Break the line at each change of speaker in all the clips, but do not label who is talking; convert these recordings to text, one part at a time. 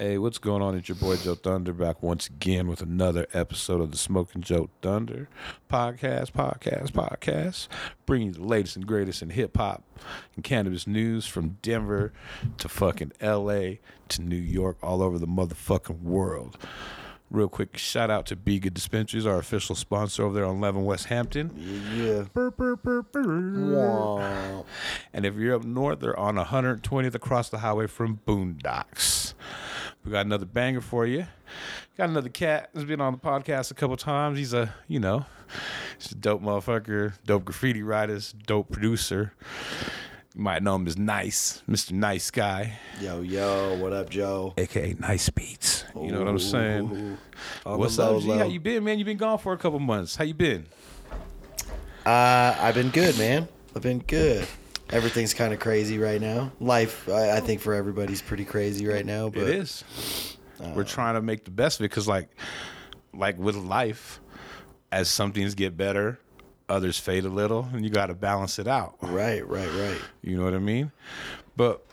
Hey, what's going on? It's your boy Joe Thunder back once again with another episode of the Smoking Joe Thunder podcast, podcast, podcast. Bringing you the latest and greatest in hip hop and cannabis news from Denver to fucking LA to New York, all over the motherfucking world. Real quick shout out to Be Good Dispensaries, our official sponsor over there on 11 West Hampden.
Yeah.
Burr, burr, burr.
Wow.
And if you're up north, they're on 120th across the highway from Boondocks. We got another banger for you. Got another cat who's been on the podcast a couple times. He's a, you know, he's a dope motherfucker, dope graffiti writer, dope producer. You might know him as Nice, Mr. Nice Guy,
Yo, yo, what up, Joe?
aka Nice Beats. You know what I'm saying?
Ooh.
What's
low,
up, G?
low.
How you been, man? You been gone for a couple months. How you been?
Uh, I've been good, man. I've been good. Everything's kind of crazy right now. Life, I, I think, for everybody's pretty crazy right now. But
it is. We're uh, trying to make the best of it because, like, like with life, as some things get better, others fade a little, and you got to balance it out.
Right, right, right.
You know what I mean? But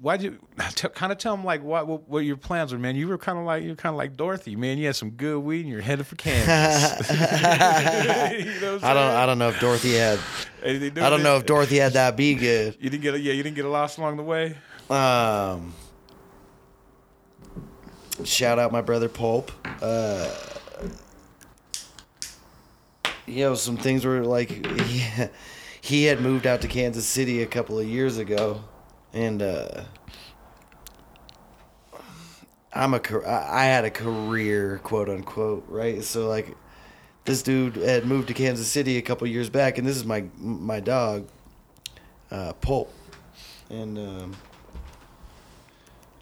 why'd you t- kind of tell them like what, what what your plans were, man? You were kind of like you're kind of like Dorothy, man. You had some good weed, and you're headed for Kansas. you know
I don't, I don't know if Dorothy had.
Anything
I don't know if Dorothy had that be good.
You didn't get a, yeah, you didn't get lost along the way.
Um, shout out my brother Pulp. Uh, you know, some things were like he, he had moved out to Kansas City a couple of years ago, and uh, I'm a I had a career, quote unquote, right? So like, this dude had moved to Kansas City a couple years back, and this is my my dog, uh, Pulp, and. Um,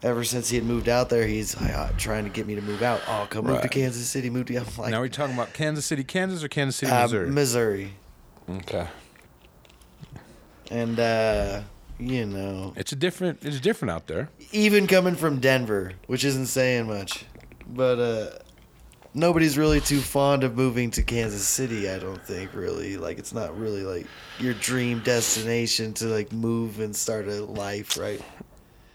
ever since he had moved out there, he's like, uh, trying to get me to move out. Oh, come move to Kansas City. Move to. I'm like,
now we're talking about Kansas City, Kansas, or Kansas City,
uh,
Missouri.
Missouri.
okay,
And uh, you know,
it's a different. It's different out there.
even coming from Denver, which isn't saying much, but uh, nobody's really too fond of moving to Kansas City. I don't think really. Like, it's not really like your dream destination to like move and start a life, right?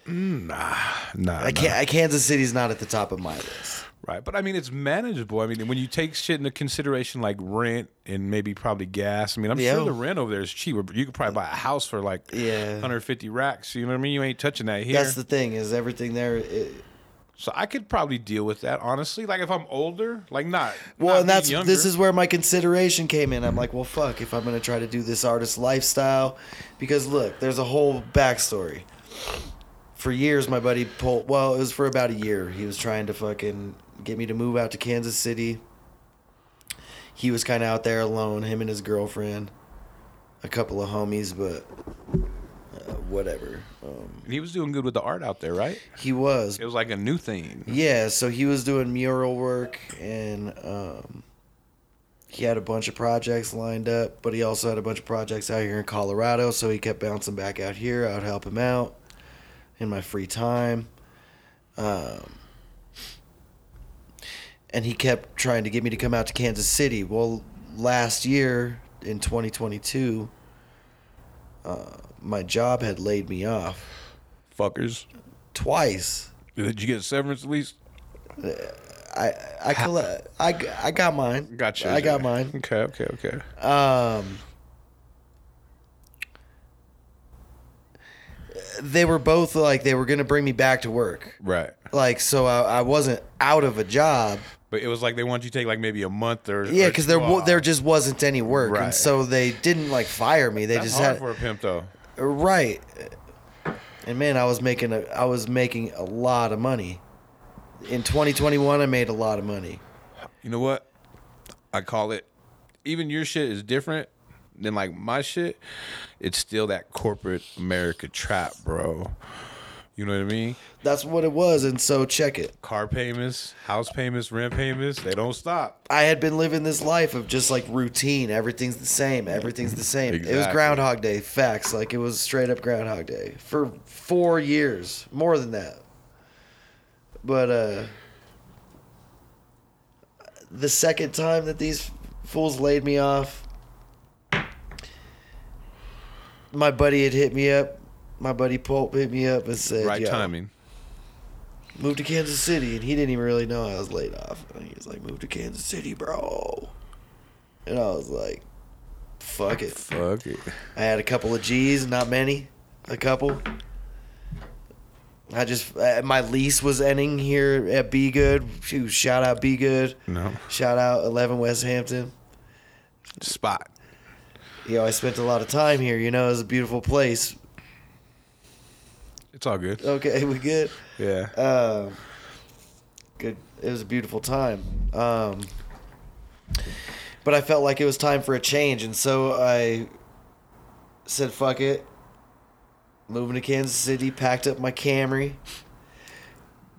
Nah, nah.
I can't. I, Kansas City's not at the top of my list.
Right, but I mean, it's manageable. I mean, when you take shit into consideration, like rent and maybe probably gas. I mean, I'm
Yeah.
sure the rent over there is cheaper. But you could probably buy a house for like
Yeah.
150 racks. You know what I mean? You ain't touching that here.
That's the thing is everything there. It,
so I could probably deal with that. Honestly, like if I'm older, like not.
Well,
not
and that's
younger.
this is where my consideration came in. I'm like, well, fuck, if I'm gonna try to do this artist lifestyle, because look, there's a whole backstory. For years, my buddy Pulp. Well, it was for about a year. He was trying to fucking get me to move out to Kansas City. He was kind of out there alone, him and his girlfriend, a couple of homies, but uh, whatever. Um,
he was doing good with the art out there, right?
he was,
It was like a new thing.
Yeah, so he was doing mural work and um, he had a bunch of projects lined up, but he also had a bunch of projects out here in Colorado, so he kept bouncing back out here. I would help him out in my free time. Um, and he kept trying to get me to come out to Kansas City. Well, last year in 2022, uh, my job had laid me off
Fuckers.
twice.
Did you get severance at least?
I I I, I got mine.
Gotcha.
I got mine.
Okay, okay, okay.
Um, they were both like they were gonna bring me back to work.
Right.
Like so, I, I wasn't out of a job.
But it was like they want you to take like maybe a month or
Yeah, because there wa- there just wasn't any work,
Right.
and so they didn't like fire me. They just
hard
had
for a pimp though.
right. And man, I was making a I was making a lot of money. In 2021, I made a lot of money.
You know what? I call it. Even your shit is different than like my shit. It's still that corporate America trap, bro. You know what I mean?
That's what it was, and so check it.
Car payments, house payments, rent payments, they don't stop.
I had been living this life of just like routine. Everything's the same. Everything's the same. It was Groundhog Day. Facts. Like it was straight up Groundhog Day for four years, more than that. But uh, the second time that these fools laid me off, my buddy had hit me up. My buddy Pulp hit me up and said,
Right
"Yo,
timing.
moved to Kansas City, and he didn't even really know I was laid off. And he was like, "Move to Kansas City, bro," and I was like, "Fuck it."
Fuck it.
I had a couple of G's, not many, a couple. I just uh, my lease was ending here at Be Good. Shoot, shout out Be Good.
No.
Shout out Eleven West Hampden.
Spot.
You know, I spent a lot of time here. You know, it's a beautiful place.
It's all good.
Okay, we good.
Yeah.
Um, good. It was a beautiful time. Um, but I felt like it was time for a change, and so I said, "Fuck it." Moving to Kansas City, packed up my Camry,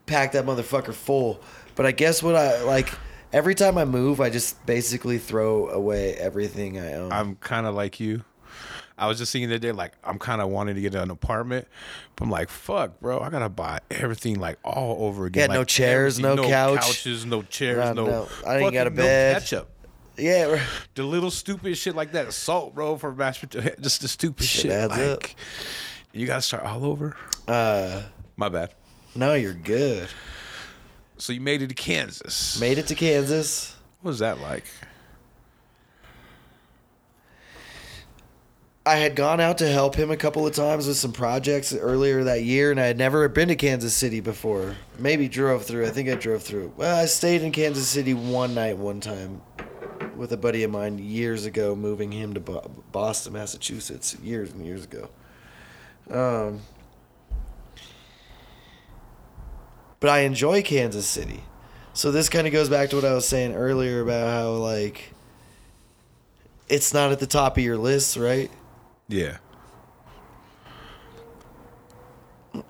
packed that motherfucker full. But I guess what I like every time I move, I just basically throw away everything I own.
I'm kind of like you. I was just thinking the other day, like I'm kind of wanting to get an apartment, but I'm like, fuck, bro, I gotta buy everything like all over again.
Yeah, no chairs,
everything,
no couch.
couches, no chairs,
No,
no.
no. I ain't got a bed.
No ketchup.
yeah.
The little stupid shit like that, salt, bro, for mashed potato, just the stupid
Shit
shit. like,
up.
you gotta start all over.
uh,
My bad.
no, you're good.
So you made it to Kansas.
Made it to Kansas.
What was that like?
I had gone out to help him a couple of times with some projects earlier that year, and I had never been to Kansas City before. Maybe drove through. I think I drove through. Well, I stayed in Kansas City one night, one time, with a buddy of mine years ago, moving him to Boston, Massachusetts, years and years ago. Um, but I enjoy Kansas City. So this kind of goes back to what I was saying earlier about how like it's not at the top of your list, right?
Yeah.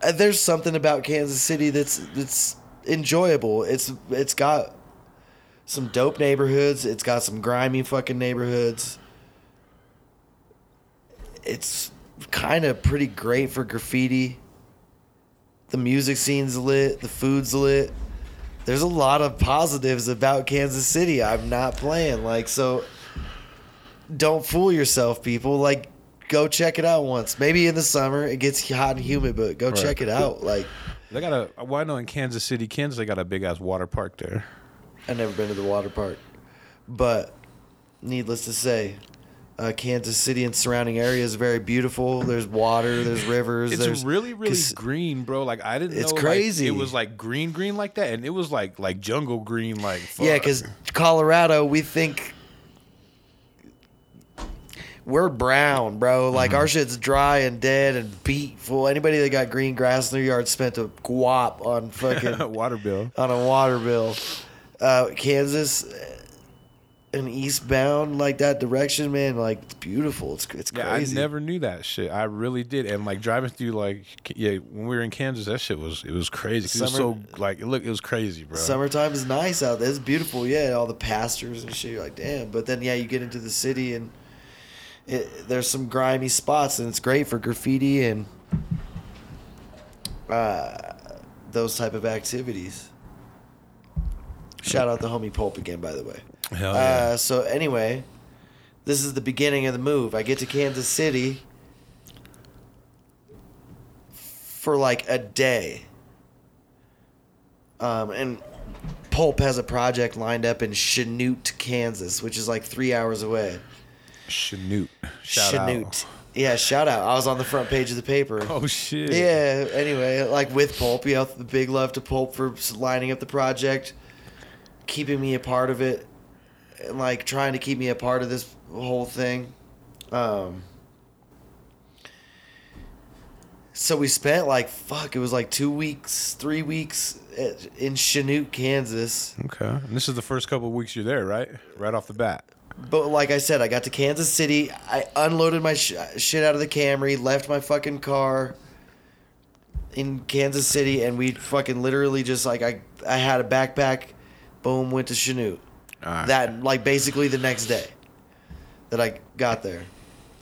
Uh, there's something about Kansas City that's that's enjoyable. It's it's got some dope neighborhoods. It's got some grimy fucking neighborhoods. It's kind of pretty great for graffiti. The music scene's lit. The food's lit. There's a lot of positives about Kansas City. I'm not playing like so. Don't fool yourself, people. Like, go check it out once. Maybe in the summer it gets hot and humid, but go
Right.
check it out. Like,
They got a. Well, I know in Kansas City, Kansas, they got a big ass water park there.
I've never been to the water park, but needless to say, uh, Kansas City and surrounding areas is very beautiful. There's water, there's rivers.
It's
there's,
really, really green, bro. Like I didn't.
It's
know, like,
crazy.
it was like green, green like that, and it was like like jungle green, like
Yeah, because Colorado, we think we're brown, bro. Like
Mm-hmm.
our shit's dry and dead and beat full. Anybody that got green grass in their yard spent a guap on fucking
water bill.
on a water bill. Uh, Kansas uh, and eastbound like that direction, man, like it's beautiful. It's it's
Yeah,
crazy.
I never knew that shit. I really did, and like driving through, like yeah, when we were in Kansas, that shit was it was crazy. 'Cause It was so like look, it was crazy, bro.
Summertime is nice out there. It's beautiful, yeah. All the pastures and shit. You're like, damn. But then, yeah, you get into the city and it, there's some grimy spots, and it's great for graffiti and uh, those type of activities. Shout out the homie Pulp again, by the way.
Hell
Uh, so anyway, this is the beginning of the move. I get to Kansas City for like a day. Um, and Pulp has a project lined up in Chanute, Kansas, which is like three hours away.
Chanute. Shout
Chanute.
out.
Yeah, shout out. I was on the front page of the paper.
Oh shit.
Yeah. Anyway, like with Pulp, you know, the big love to Pulp for lining up the project, keeping me a part of it, and like trying to keep me a part of this whole thing. Um. So we spent like fuck. It was like two weeks, three weeks at, in Chanute, Kansas.
Okay. And this is the first couple of weeks you're there, right? Right off the bat.
But like I said, I got to Kansas City. I unloaded my sh- shit out of the Camry, left my fucking car in Kansas City, and we fucking literally just like I I had a backpack, boom, went to Chanute.
Alright.
That like basically the next day that I got there,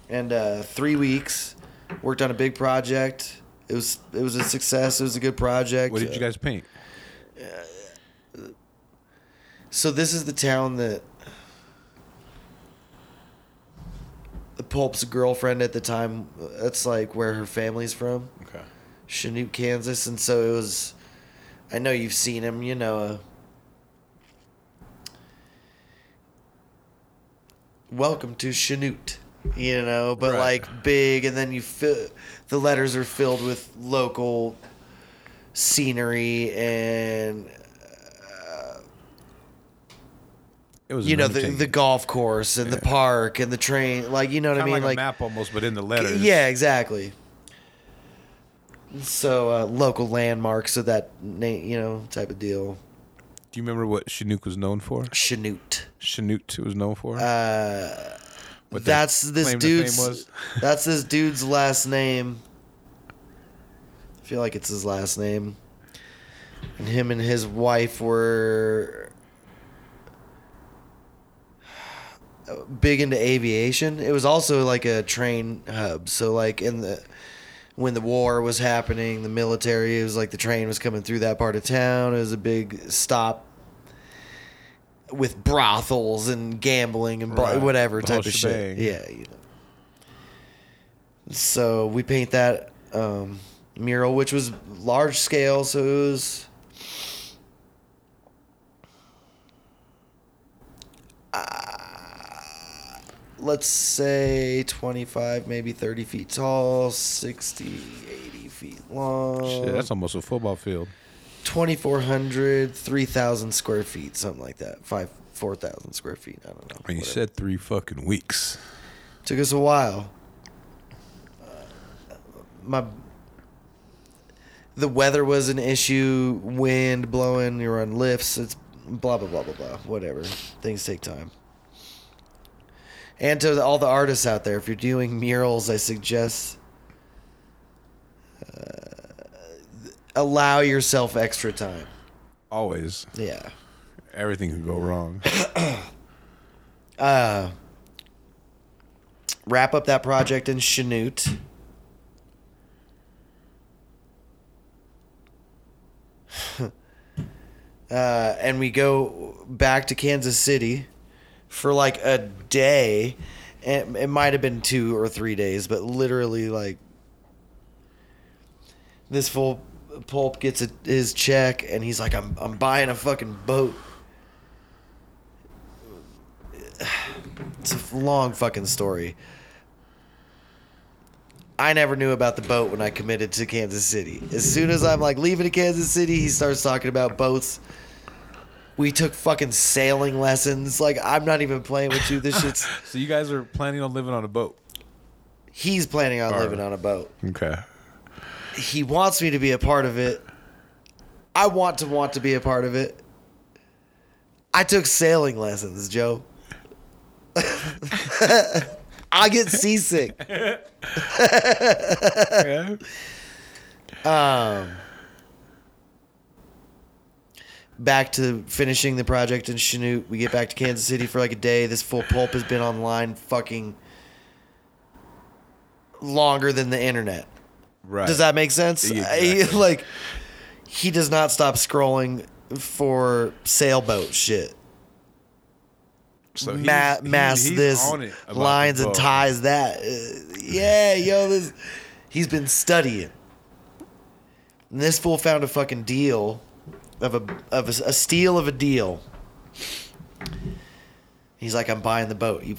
and uh, three weeks worked on a big project. It was it was a success. It was a good project.
What did you guys paint?
So this is the town that the Pulp's girlfriend at the time. That's like where her family's from,
Okay.
Chanute, Kansas, and so it was I know you've seen him. You know. Uh, welcome to Chanute. You know, but
Right.
like big, and then you fill the letters are filled with local scenery and
It was
you know the the golf course and the park and the train. Like you know what
Kinda
I mean?
like,
Like,
a map almost, but in the letters.
yeah, exactly. So uh, local landmarks of that name, you know, type of deal.
Do you remember what Chinook was known for?
Chanute.
Chanute was known for.
Uh,
What their
that's this
claim to fame
dude's.
was?
that's this dude's last name. I feel like it's his last name. And him and his wife were big into aviation. It was also like a train hub. So like in the when the war was happening, the military, it was like the train was coming through that part of town. It was a big stop with brothels and gambling and
Right.
whatever
The
type of shit. Yeah, you know. So we paint that um, mural, which was large scale. So it was. Let's say 25, maybe 30 feet tall, 60, 80 feet long.
Shit, that's almost a football field.
2,400, 3,000 square feet, something like that. Five, 4,000 square feet. I don't know.
And you said three fucking weeks.
Took us a while. Uh, my the weather was an issue, wind blowing, you're on lifts, it's blah blah blah blah blah. Whatever. Things take time. And to all the artists out there, if you're doing murals, I suggest uh, allow yourself extra time.
Always.
Yeah.
Everything could go wrong.
uh, wrap up that project in Chanute. uh, and we go back to Kansas City for like a day. And it might have been two or three days, but literally like this full pulp gets a, his check and he's like, I'm I'm buying a fucking boat. It's a long fucking story. I never knew about the boat when I committed to Kansas City. As soon as I'm like leaving Kansas City, he starts talking about boats. We took fucking sailing lessons. Like I'm not even playing with you. This shit's.
so you guys are planning on living on a boat?
He's planning on
Or-
living on a boat.
Okay.
He wants me to be a part of it. I want to want to be a part of it. I took sailing lessons, Joe. I get seasick.
Yeah.
Um, back to finishing the project in Chanute. We get back to Kansas City for like a day. This full pulp has been online fucking longer than the internet.
Right.
Does that make sense?
Yeah,
I- like, he does not stop scrolling for sailboat shit.
so
Ma-
he's- he-
mass
he's
this lines and ties that. Uh, yeah, yo, this he's been studying. And this fool found a fucking deal of a of a, a steal of a deal. He's like, I'm buying the boat. You,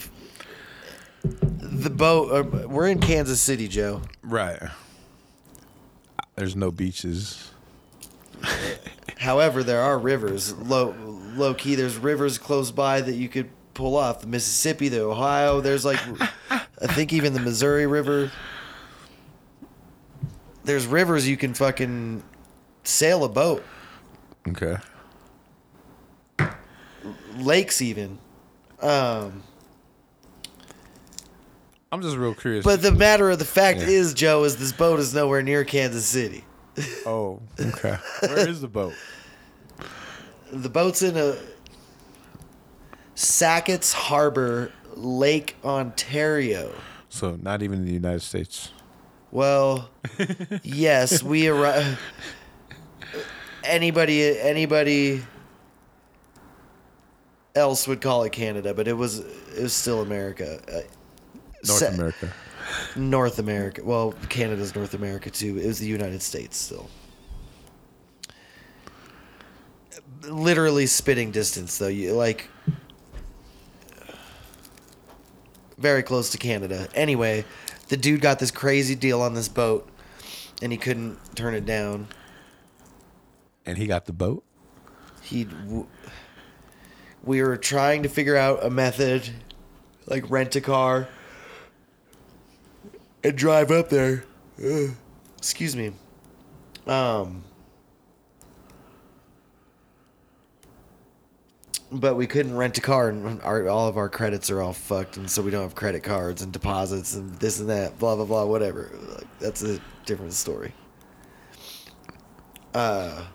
the boat. Uh, we're in Kansas City, Joe.
Right. There's no beaches.
However, there are rivers. Low low key, there's rivers close by that you could pull off. The Mississippi, the Ohio. There's like, I think even the Missouri River. There's rivers you can fucking sail a boat.
Okay.
Lakes even. Um,
I'm just real curious.
but the matter of the fact
Yeah.
is, Joe, is this boat is nowhere near Kansas City.
oh, okay. Where is the boat?
The boat's in a Sackets Harbor, Lake Ontario.
So not even in the United States.
Well, yes, we arrived. Anybody, anybody else would call it Canada, but it was it was still America, uh,
North
Sa-
America.
North America. Well, Canada's North America too. It was the United States still. literally spitting distance though. You like very close to Canada. Anyway, the dude got this crazy deal on this boat, and he couldn't turn it down.
And he got the boat.
He, we were trying to figure out a method, like rent a car and drive up there. Excuse me. Um. But we couldn't rent a car, and our, all of our credits are all fucked, and so we don't have credit cards and deposits and this and that, blah blah blah, whatever. Like, that's a different story. Uh,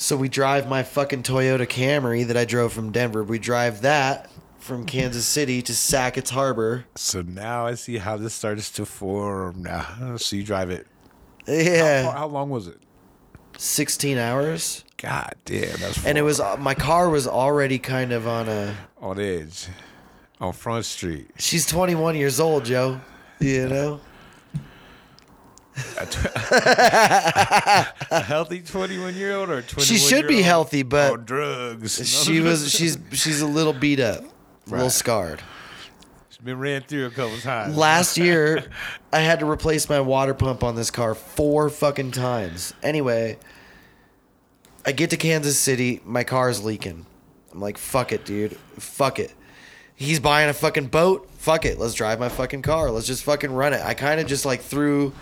so we drive my fucking Toyota Camry that I drove from Denver. We drive that from Kansas City to Sackets Harbor.
So now I see how this starts to form. Now, so you drive it.
Yeah,
How, how long was it?
16 hours.
God damn, that's
And it was uh, my car was already kind of on a.
on edge, on Front Street.
She's 21 years old, Joe. You know.
A healthy twenty-one year old or twenty?
She should be healthy, but
on drugs.
she was. She's she's a little beat up, a little
Right.
scarred.
She's been ran through a couple times.
Last year, I had to replace my water pump on this car four fucking times. Anyway, I get to Kansas City, my car's leaking. I'm like, fuck it, dude. Fuck it. He's buying a fucking boat. Fuck it. Let's drive my fucking car. Let's just fucking run it. I kind of just like threw.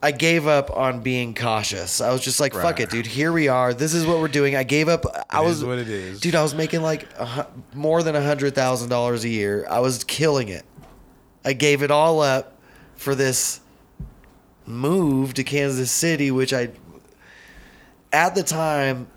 I gave up on being cautious. I was just like, fuck
Right.
it, dude. Here we are. This is what we're doing. I gave up. I
It
was
is what it is.
dude. I was making like a, more than a hundred thousand dollars a year. I was killing it. I gave it all up for this move to Kansas City, which I, at the time,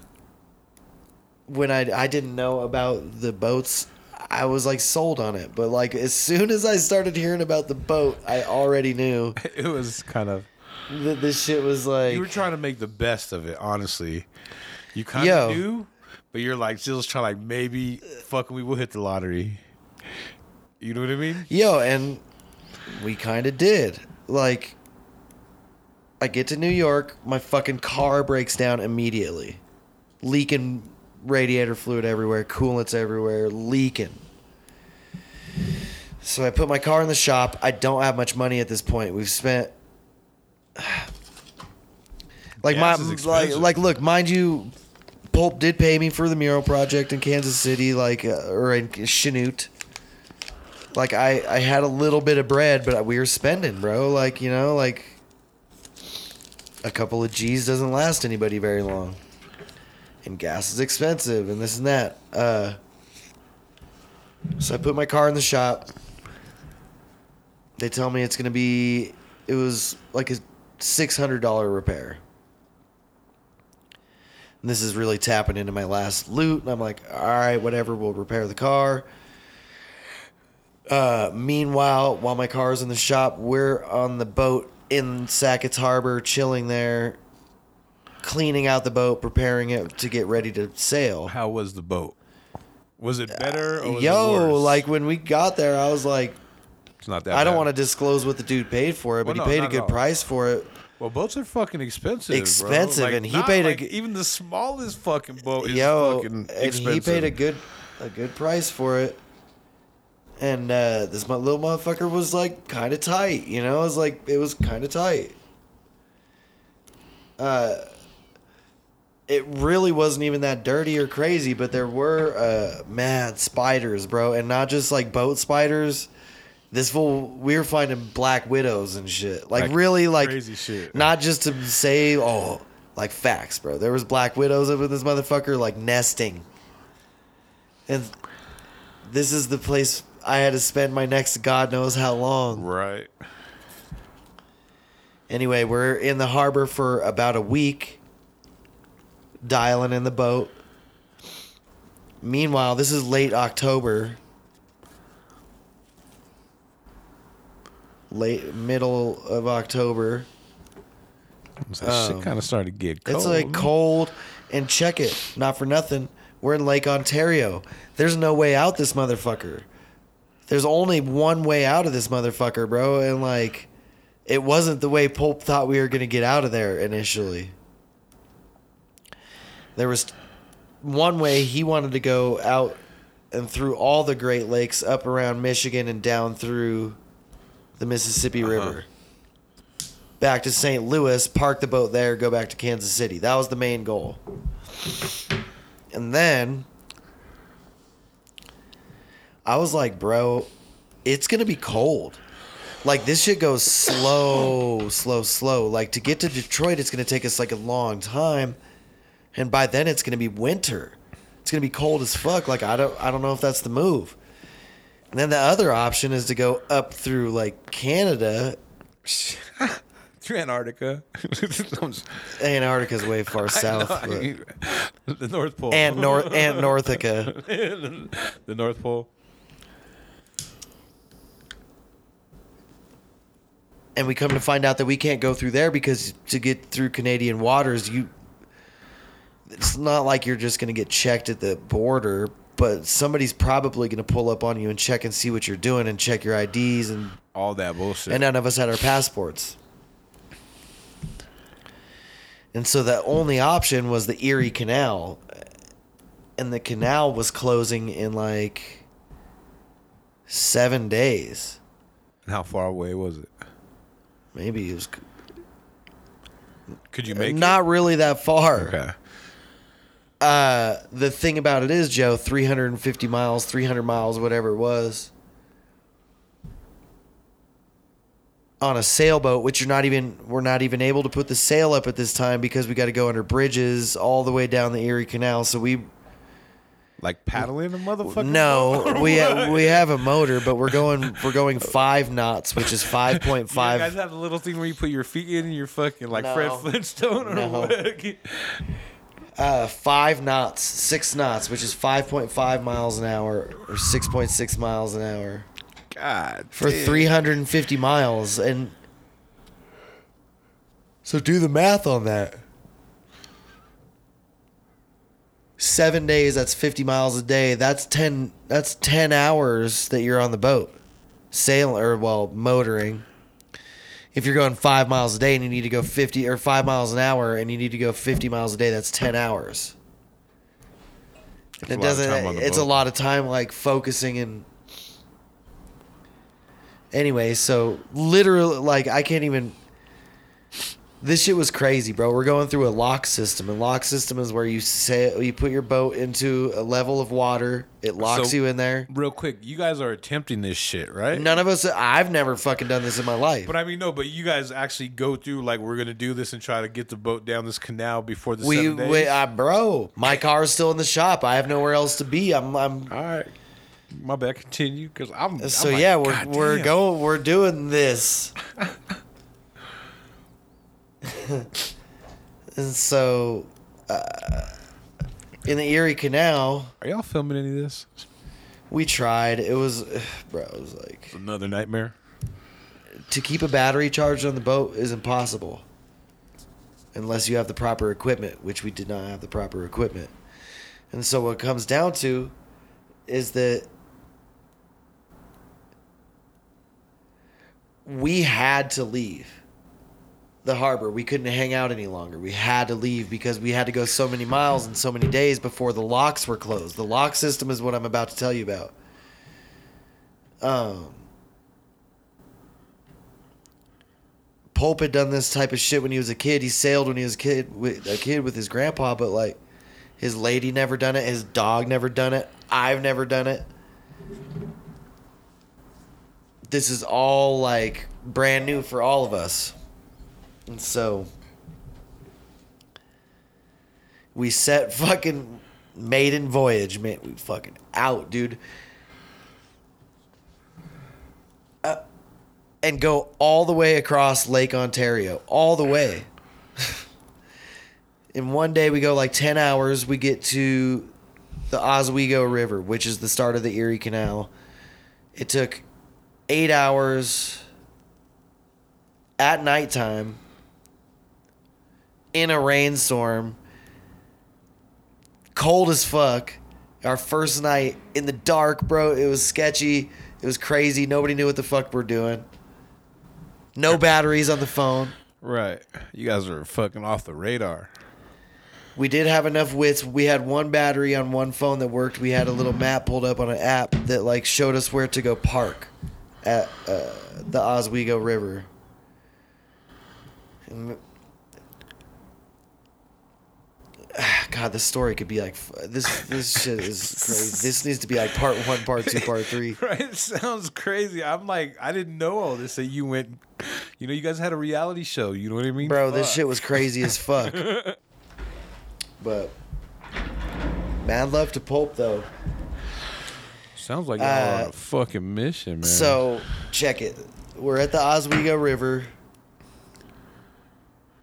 when I I didn't know about the boats, I was like sold on it. But like as soon as I started hearing about the boat, I already knew
it was kind of.
That this shit was like.
You were trying to make the best of it, honestly. You kind
Yo.
of knew, but you're like still trying like maybe fucking we will hit the lottery. You know what I mean?
Yo, and we kind of did. Like, I get to New York, my fucking car breaks down immediately, leaking radiator fluid everywhere, coolants everywhere, leaking. So I put my car in the shop. I don't have much money at this point. We've spent. Like
Gas
my
is
like
expensive.
like look, mind you, Pulp did pay me for the mural project in Kansas City, like uh, or in Chanute like I I had a little bit of bread, but we were spending, bro. Like you know, like a couple of G's doesn't last anybody very long, and gas is expensive, and this and that. Uh, so I put my car in the shop. They tell me it's gonna be. It was like a six hundred dollar repair. And this is really tapping into my last loot, and I'm like, all right, whatever. We'll repair the car. Uh, meanwhile, while my car's in the shop, we're on the boat in Sackets Harbor, chilling there, cleaning out the boat, preparing it to get ready to sail.
How was the boat? Was it better or was it
Yo, like when we got there, I was like,
it's not that.
I don't
bad.
want to disclose what the dude paid for it, but
Well,
he
no,
paid a good price for it.
Well, boats are fucking expensive. bro.
Expensive,
Like,
and he paid
like,
g-
even the smallest fucking boat is
Yo,
fucking
and
expensive.
he paid a good, a good price for it. And uh, this little motherfucker was like kind of tight, you know. It was like it was kind of tight. Uh, it really wasn't even that dirty or crazy, but there were uh, mad spiders, bro, and not just like boat spiders. This fool, we were finding black widows and shit. Like,
Like,
really, like
crazy shit.
Not just to say, oh, like facts, bro. There was black widows up in this motherfucker, like nesting. And this is the place I had to spend my next God knows how long.
Right.
Anyway, we're in the harbor for about a week, dialing in the boat. Meanwhile, this is late October. Late middle of October.
So that shit
Um,
kind of started to get cold.
It's like cold and check it. Not for nothing. We're in Lake Ontario. There's no way out this motherfucker. There's only one way out of this motherfucker, bro. And like it wasn't the way Pulp thought we were gonna get out of there initially. There was one way he wanted to go out and through all the Great Lakes up around Michigan and down through the Mississippi
Uh-huh.
River. Back to St. Louis, park the boat there, go back to Kansas City. That was the main goal. And then I was like, bro, it's going to be cold. Like this shit goes slow, slow, slow. Like to get to Detroit, it's going to take us like a long time. And by then it's going to be winter. It's going to be cold as fuck. Like I don't I don't know if that's the move. And then the other option is to go up through like Canada.
Through Antarctica.
Antarctica's way far south.
I
but-
the North Pole.
and North Antarctica.
the North Pole.
and we come to find out that we can't go through there because to get through Canadian waters, you it's not like you're just going to get checked at the border, but somebody's probably going to pull up on you and check and see what you're doing and check your IDs and
All that bullshit.
and none of us had our passports. And so the only option was the Erie Canal. And the canal was closing in like 7 days.
How far away was it?
Maybe it was
Could you make
not really that far.
Okay.
Uh, the thing about it is, Joe, 350 miles, 300 miles, whatever it was, on a sailboat, which you're not even, we're not even able to put the sail up at this time because we got to go under bridges all the way down the Erie Canal. So we,
Like paddling a motherfucker?
no, we have, we have a motor, but we're going, we're going five knots, which is 5.5.
You guys have the little thing where you put your feet in and you're fucking like
No.
Fred Flintstone or
No.
what?
uh, five knots, six knots, which is 5.5 miles an hour or 6.6 miles an hour.
God.
for
damn.
350 miles and so do the math on that seven days that's 50 miles a day that's 10 that's 10 hours that you're on the boat sail or well motoring if you're going five miles a day and you need to go 50 or five miles an hour and you need to go 50 miles a day that's 10 hours.
That's
it
a lot of time
doesn't it's a lot of time like focusing and anyway so literally like i can't even this shit was crazy bro we're going through a lock system and lock system is where you say you put your boat into a level of water it locks
So-
you in there
Real quick, you guys are attempting this shit, right?
none of us i've never fucking done this in my life
But I mean, no. But you guys actually go through like we're gonna do this and try to get the boat down this canal before the
we,
seven days.
we uh, bro my car is still in the shop i have nowhere else to be i'm i'm
All right, my bad. Continue, because I'm.
so
I'm like,
yeah we're
"God
we're
damn."
going we're doing this and so uh, in the erie canal
Are y'all filming any of this?
we tried it was bro it was like
Another nightmare.
to keep a battery charged on the boat is impossible unless you have the proper equipment which we did not have the proper equipment and so what it comes down to is that we had to leave the harbor we couldn't hang out any longer we had to leave because we had to go so many miles and so many days before the locks were closed the lock system is what i'm about to tell you about um Pulp had done this type of shit when he was a kid. He sailed when he was a kid with a kid with his grandpa, but like his lady never done it, his dog never done it, I've never done it. This is all like brand new for all of us. And so we set fucking maiden voyage, man. We fucking out, dude. Uh, and go all the way across Lake Ontario, all the way. In one day, we go like 10 hours. We get to the Oswego River, which is the start of the Erie Canal. It took eight hours at nighttime in a rainstorm, cold as fuck. Our first night in the dark, bro. It was sketchy. It was crazy. Nobody knew what the fuck we're doing. No batteries on the phone.
Right. You guys are fucking off the radar.
we did have enough wits. We had one battery on one phone that worked. We had a little map pulled up on an app that like showed us where to go park at uh, the Oswego River. And- God, this story could be like this. This shit is crazy. This needs to be like part one, part two, part three.
Right? It sounds crazy. I'm like, I didn't know all this. That you went, you know, you guys had a reality show. You know what I mean,
Bro, this shit was crazy as fuck. but mad love to pulp though.
sounds like on
Uh,
a fucking mission, man.
So check it. We're at the Oswego River.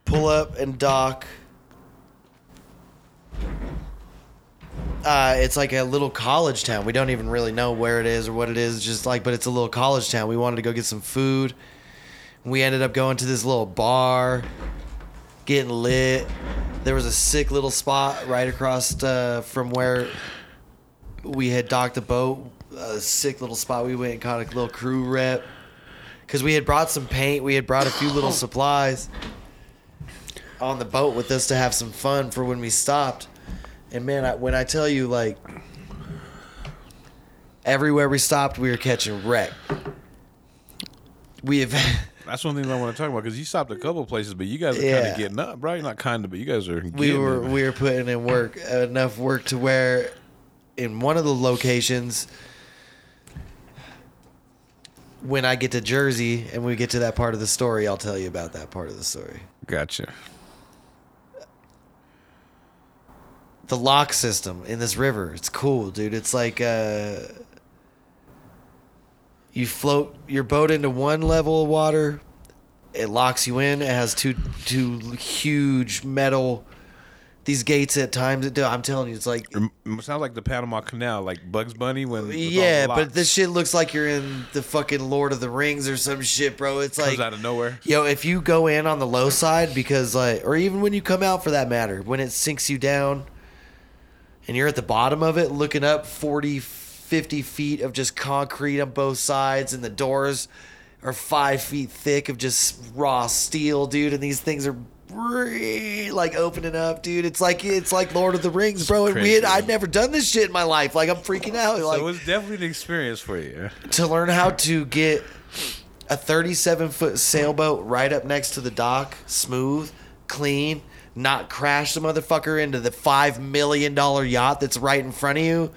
Pull up and dock. Uh, it's like a little college town. We don't even really know where it is or what it is. Just like, but it's a little college town. We wanted to go get some food. We ended up going to this little bar, getting lit. There was a sick little spot right across uh, from where we had docked the boat. A sick little spot. We went and caught a little crew rep because we had brought some paint. We had brought a few little supplies on the boat with us to have some fun for when we stopped. And man, I, when I tell you, like, everywhere we stopped, we were catching wreck. We have.
that's one thing I want to talk about because you stopped a couple places, but you guys are kind of getting up, right? Not kind of, but you guys are.
we were we were putting in work enough work to where in one of the locations when I get to Jersey and we get to that part of the story, I'll tell you about that part of the story.
Gotcha.
The lock system in this river, it's cool, dude. It's like uh you float your boat into one level of water, it locks you in. It has two two huge metal these gates at times it do. I'm telling you, it's like
It sounds like the Panama Canal, like Bugs Bunny when.
Yeah, but this shit looks like you're in the fucking Lord of the Rings or some shit, bro. It's
comes
like,
out of nowhere.
yo, if you go in on the low side, because like, or even when you come out for that matter, when it sinks you down and you're at the bottom of it, looking up 40, 50 feet of just concrete on both sides, and the doors are five feet thick of just raw steel, dude, and these things are. Like opening up, dude. It's like it's like Lord of the Rings, bro. And we had. I'd never done this shit in my life. Like I'm freaking out. Like
so it was definitely an experience for you.
to learn how to get a 37 foot sailboat right up next to the dock, smooth, clean, not crash the motherfucker into the $5 million yacht that's right in front of you.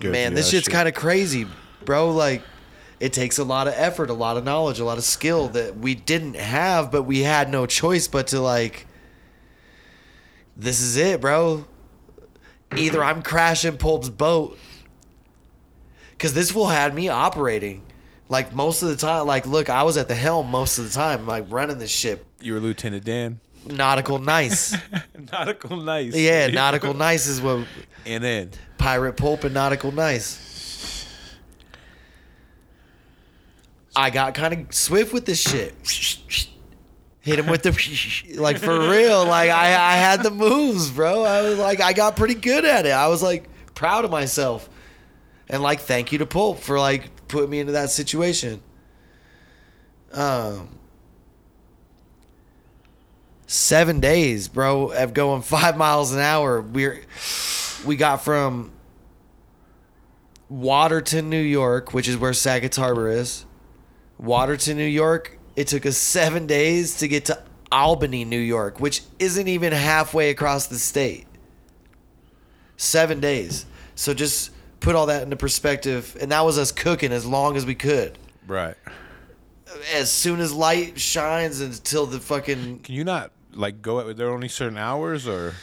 Man, this shit's kind of crazy, bro. Like, it takes a lot of effort, a lot of knowledge, a lot of skill that we didn't have, but we had no choice but to, like, this is it, bro. Either I'm crashing Pulp's boat, because this will had me operating. Like, most of the time, like, look, I was at the helm most of the time, like, running this ship.
You were Lieutenant Dan.
Nautical nice.
nautical nice.
yeah, nautical nice is what
And then
pirate pulp and nautical nice. I got kind of swift with this shit. Hit him with the like for real. Like I, I had the moves, bro. I was like I got pretty good at it. I was like proud of myself, and like thank you to Pulp for like putting me into that situation. Um, seven days, bro, of going five miles an hour. We're we got from Watertown, New York, which is where Sackets Harbor is. Watertown, New York. It took us seven days to get to Albany, New York, which isn't even halfway across the state. Seven days. So just put all that into perspective. And that was us cooking as long as we could.
right.
As soon as light shines until the fucking
Can you not like go at there are only certain hours or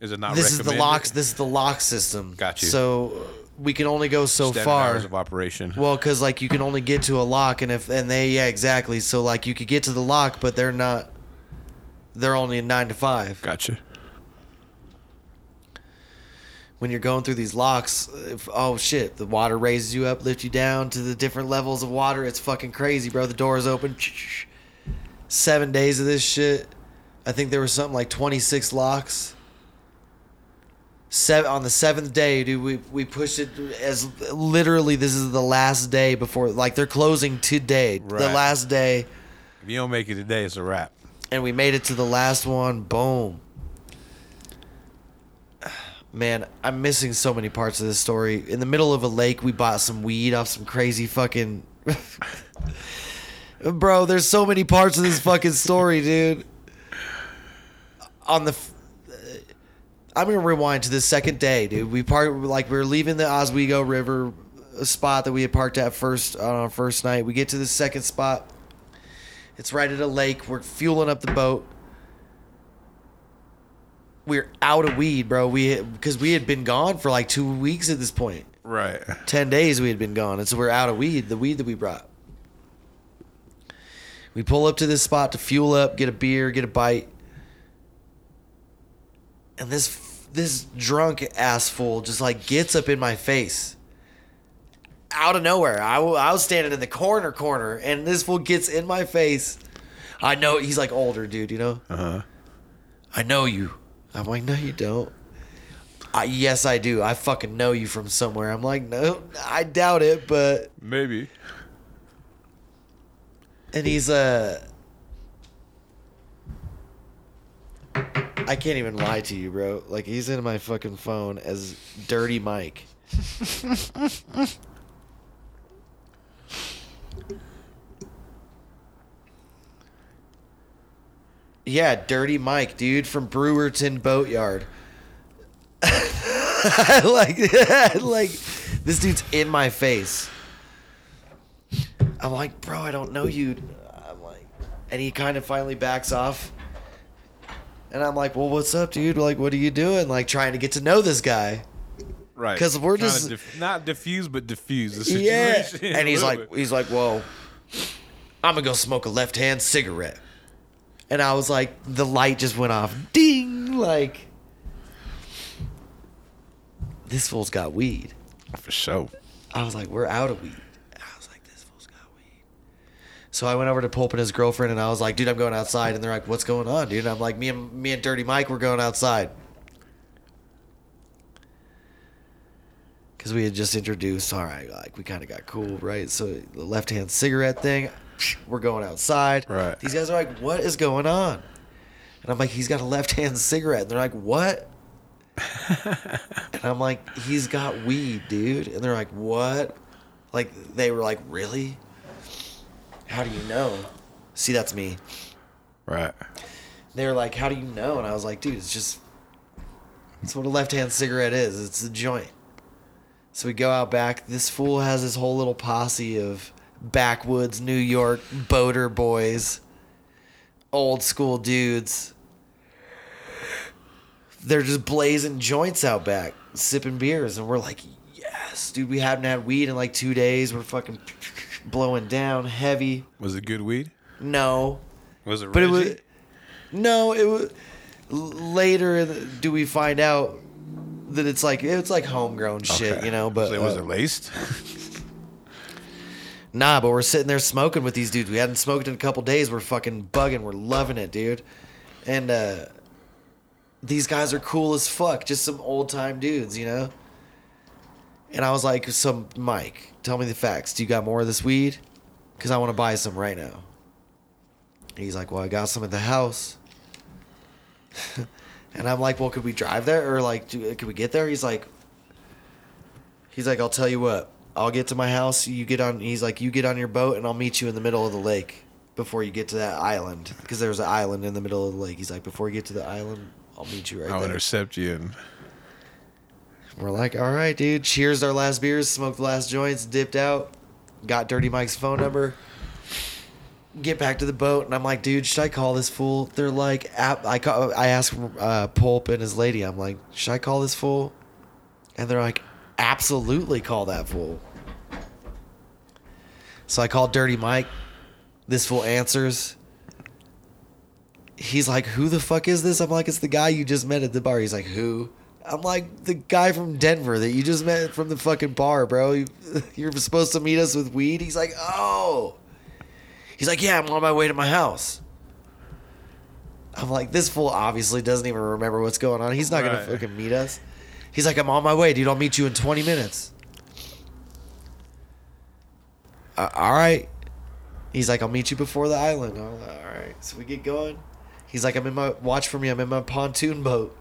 is it not
this is the locks. This is the lock system.
Got you.
So we can only go so
Standard
far.
hours of operation.
Well, because like you can only get to a lock, and if and they yeah exactly. So like you could get to the lock, but they're not. They're only a nine to five.
Gotcha.
When you're going through these locks, if, oh shit, the water raises you up, lifts you down to the different levels of water. It's fucking crazy, bro. The doors open. Seven days of this shit. I think there was something like 26 locks. Seven, on the seventh day, dude, we, we pushed it as literally this is the last day before, like they're closing today. The last day.
If you don't make it today, it's a wrap.
and we made it to the last one. Boom. Man, I'm missing so many parts of this story. In the middle of a lake, we bought some weed off some crazy fucking. Bro, there's so many parts of this fucking story, dude. On the. f- uh, I'm gonna rewind to the second day, dude. We parked like we were leaving the Oswego River spot that we had parked at first on our first night. We get to the second spot. It's right at a lake. We're fueling up the boat. We're out of weed, bro. We because we had been gone for like two weeks at this point.
Right.
Ten days we had been gone, and so we're out of weed. The weed that we brought. We pull up to this spot to fuel up, get a beer, get a bite, and this this drunk ass fool just like gets up in my face out of nowhere. I, I was standing in the corner corner, and this fool gets in my face. I know he's like older dude, you know.
Uh huh.
I know you. I'm like, no, you don't. I, yes, I do. I fucking know you from somewhere. I'm like, no, I doubt it, but
Maybe.
and he's uh I can't even lie to you, bro. Like he's in my fucking phone as Dirty Mike. yeah, Dirty Mike, dude, from Brewerton Boatyard. like, like this dude's in my face. I'm like, bro, I don't know you. I'm like, and he kind of finally backs off. And I'm like, well, what's up, dude? Like, what are you doing? Like, trying to get to know this guy.
Right.
Because we're
Kinda
just-
not diffuse, but diffuse the situation.
Yeah.
And
he's like,
bit.
he's like, well, I'm gonna go smoke a left hand cigarette. And I was like, the light just went off. Ding! Like, this fool's got weed.
for sure.
I was like, we're out of weed. I was like, this fool's got weed. So I went over to Pulp and his girlfriend, and I was like, dude, I'm going outside. And they're like, what's going on, dude? And I'm like, me and me and Dirty Mike, we're going outside. Because we had just introduced, all right, like we kind of got cool, right? So the left hand cigarette thing, we're going outside.
Right.
These guys are like, what is going on? And I'm like, he's got a left hand cigarette. And they're like, what? And I'm like, he's got weed, dude. And they're like, what? Like, they were like, really? How do you know? See, that's me.
Right.
They were like, how do you know? And I was like, dude, it's just, it's what a left hand cigarette is. It's a joint. So we go out back. This fool has his whole little posse of backwoods New York boater boys, old school dudes. They're just blazing joints out back, sipping beers, and we're like, yes, dude. We haven't had weed in like two days. We're fucking blowing down heavy.
Was it good weed?
No,
Was it?
but it was no. It was later. Do we find out that it's like it's like homegrown shit,
Okay.
you know? But
So was
uh,
it laced?
Nah, but we're sitting there smoking with these dudes. We hadn't smoked in a couple days. We're fucking bugging. We're loving it, dude. And uh these guys are cool as fuck. Just some old time dudes, you know? And I was like, so Mike, tell me the facts. Do you got more of this weed? Because I want to buy some right now. He's like, well, I got some at the house. and I'm like, well, could we drive there? Or like, do, could we get there? He's like, He's like, I'll tell you what. I'll get to my house. You get on. He's like, you get on your boat, and I'll meet you in the middle of the lake before you get to that island, because there's an island in the middle of the lake. He's like, before you get to the island, I'll meet you right there.
I'll
there.
intercept you and
We're like, all right, dude. Cheers our last beers, smoked the last joints, dipped out, got Dirty Mike's phone number. Get back to the boat, and I'm like, dude, should I call this fool? They're like, app. I call. I asked uh, Pulp and his lady. I'm like, should I call this fool? And they're like, absolutely call that fool. So I called Dirty Mike. This fool answers. He's like, who the fuck is this? I'm like, it's the guy you just met at the bar. He's like, who? I'm like, the guy from Denver that you just met from the fucking bar, bro. You, you're supposed to meet us with weed. He's like, oh. He's like, yeah, I'm on my way to my house. I'm like, this fool obviously doesn't even remember what's going on. He's not
Right.
gonna fucking meet us. He's like, I'm on my way, dude. I'll meet you in 20 minutes. Uh, all right. He's like, I'll meet you before the island. I'm like, all right. So we get going. He's like, I'm in my watch for me. I'm in my pontoon boat.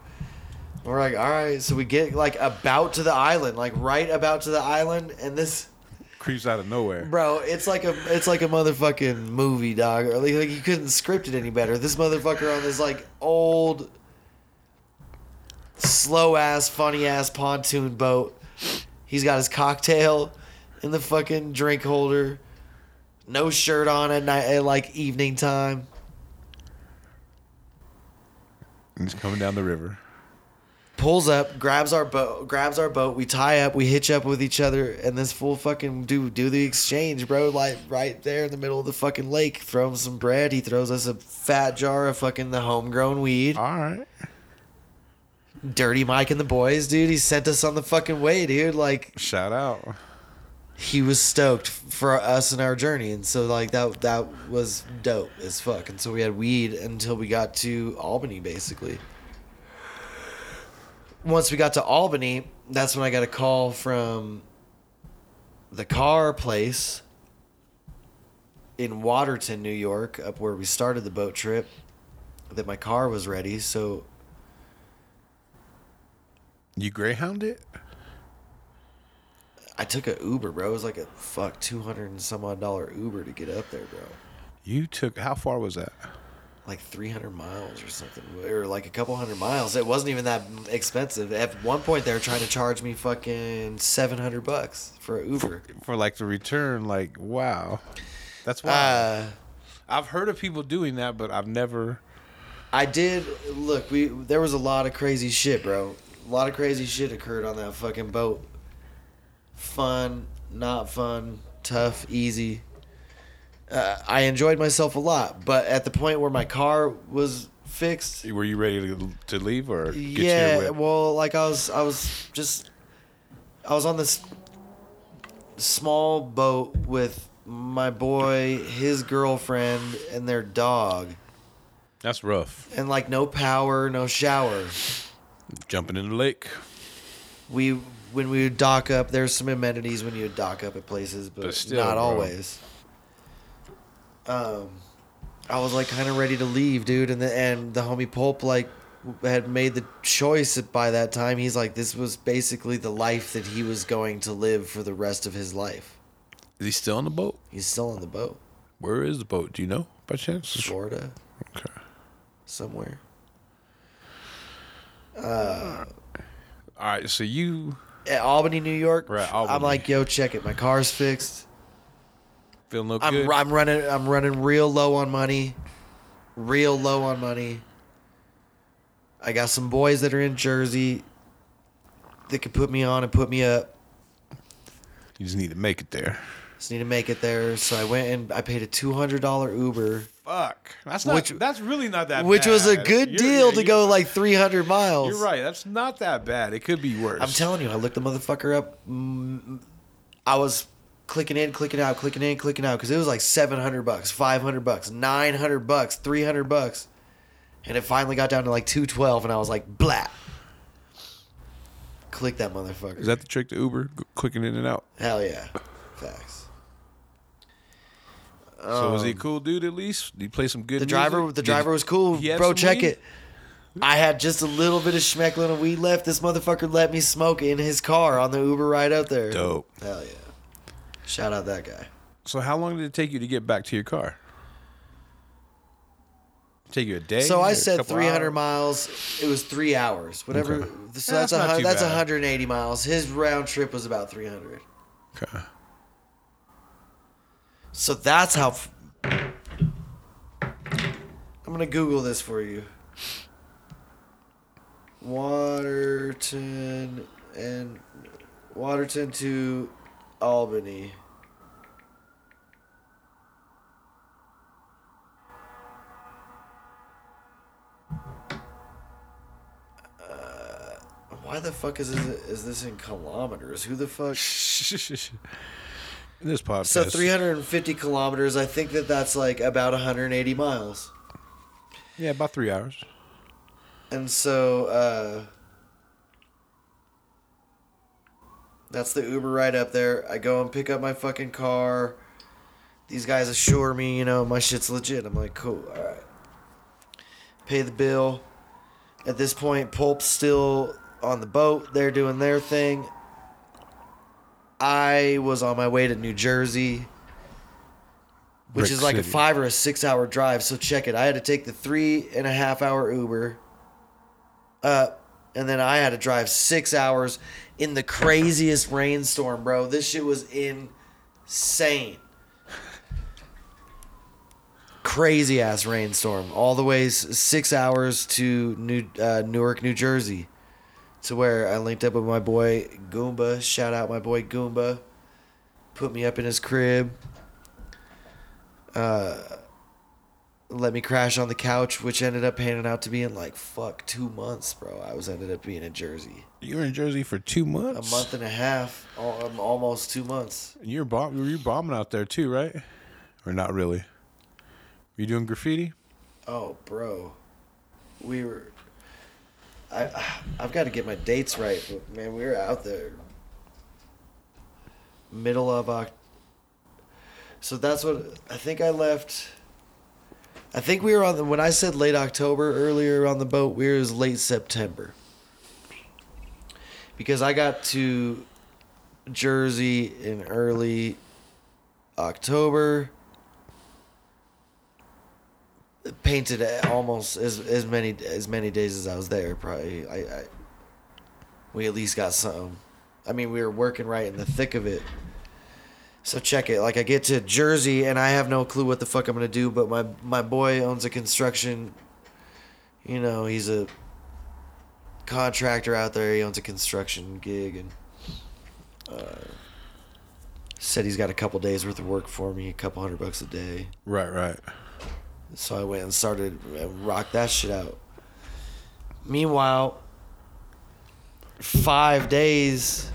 We're like, all right. So we get like about to the island, like right about to the island, and this,
Creeps out of nowhere.
bro, it's like a it's like a motherfucking movie, dog. Or like, like you couldn't script it any better. This motherfucker on this like old, slow ass, funny ass pontoon boat. He's got his cocktail in the fucking drink holder. No shirt on at night at like evening time.
He's coming down the river.
pulls up, grabs our boat, grabs our boat. We tie up, we hitch up with each other, and this fool fucking do do the exchange, bro. Like right there in the middle of the fucking lake. Throw him some bread. He throws us a fat jar of fucking the homegrown weed.
All right.
Dirty Mike and the boys, dude. He sent us on the fucking way, dude. Like
Shout out.
he was stoked for us and our journey, and so like that that was dope as fuck. And so we had weed until we got to Albany, basically. Once we got to Albany, that's when I got a call from the car place in Watertown, New York, up where we started the boat trip, that my car was ready. So
You greyhound it?
I took a Uber, bro. It was like a fuck two hundred and some odd dollar Uber to get up there, bro.
You took how far was that?
like 300 miles or something or like a couple hundred miles it wasn't even that expensive at one point they were trying to charge me fucking 700 bucks for an uber
For like the return, like wow. That's why
uh
I've heard of people doing that, but I've never
i did look we there was a lot of crazy shit bro a lot of crazy shit occurred on that fucking boat. Fun not fun tough easy. Uh, i enjoyed myself a lot but at the point where my car was fixed
were you ready to, to leave or get
yeah well like i was i was just i was on this small boat with my boy his girlfriend and their dog.
That's rough.
and like no power no shower
Jumping in the lake.
we when we would dock up there's some amenities when you would dock up at places but,
But still,
not
bro.
always um i was like kind of ready to leave dude and the and the homie pulp like had made the choice by that time he's like this was basically the life that he was going to live for the rest of his life
Is he still on the boat?
he's still on the boat
Where is the boat? Do you know by chance?
florida
Okay.
somewhere Uh,
all right. So you
at albany new york
Right,
i'm like yo check it my car's fixed
feeling no
I'm,
good?
I'm running I'm running real low on money. Real low on money. I got some boys that are in Jersey that could put me on and put me up.
You just need to make it there.
Just need to make it there. So I went and I paid a two hundred dollar Uber,
Fuck. That's not.
Which-
that's really not that. Bad.
Which was a good
You're-
deal to
you're-
go like three hundred miles.
You're right. That's not that bad. It could be worse.
I'm telling you, I looked the motherfucker up. Mm, I was clicking in, clicking out, clicking in, clicking out because it was like 700 bucks, 500 bucks, 900 bucks, 300 bucks. And it finally got down to like 212 and I was like, blah. Click that motherfucker.
Is that the trick to Uber? Clicking in and out.
Hell yeah. Facts.
So was he a cool dude at least? Did he play some good?
Um, The driver,
music?
the driver was cool,
he had
bro.
some
Check
weed?
it. I had just a little bit of schmecklin of weed left. This motherfucker let me smoke in his car on the Uber ride out there.
Dope.
Hell yeah. Shout out that guy.
So how long did it take you to get back to your car? Take you a day?
So I
A
said
couple
300
hours?
miles. It was three hours. Whatever. So
Yeah,
that's
that's
a,
not
hun-
too
that's
bad.
180 miles. His round trip was about 300.
Okay.
So that's how. F- I'm gonna Google this for you. Watertown and Watertown to Albany. Uh, Why the fuck is is this in kilometers? Who the fuck?
In this podcast.
So 350 kilometers. I think that that's like about 180 miles.
Yeah, about three hours.
And so uh, that's the Uber ride up there. I go and pick up my fucking car. These guys assure me, you know, my shit's legit. I'm like, cool, all right. pay the bill. At this point, Pulp's still on the boat. They're doing their thing. I was on my way to New Jersey, which
Brick
is like a five or a six hour drive. So check it. I had to take the three and a half hour Uber up, and then I had to drive six hours in the craziest rainstorm, bro. This shit was insane. Crazy ass rainstorm, all the way s- six hours to New uh, Newark, New Jersey, to where I linked up with my boy Goomba. Shout out my boy Goomba. Put me up in his crib. Uh, let me crash on the couch, which ended up panning out to be in like fuck two months, bro. I was ended up being in Jersey
You were in Jersey for two months, a
month and a half, um, almost two months.
And you're bomb. Were you bombing out there too, right? Or not really? Were you doing graffiti?
Oh, bro, we were. I I've got to get my dates right, man, we were out there. Middle of Oct. So that's what I think I left. I think we were on the when I said late October earlier on the boat. We were was late September. Because I got to Jersey in early October. Painted almost as as many as many days as I was there. Probably I, I we at least got some. I mean, we were working right in the thick of it. So check it. Like I get to Jersey and I have no clue what the fuck I'm gonna do. But my my boy owns a construction. You know, he's a contractor out there. He owns a construction gig and uh, said he's got a couple days worth of work for me, a couple hundred bucks a day.
Right, right.
So I went and started rock that shit out. Meanwhile, five days,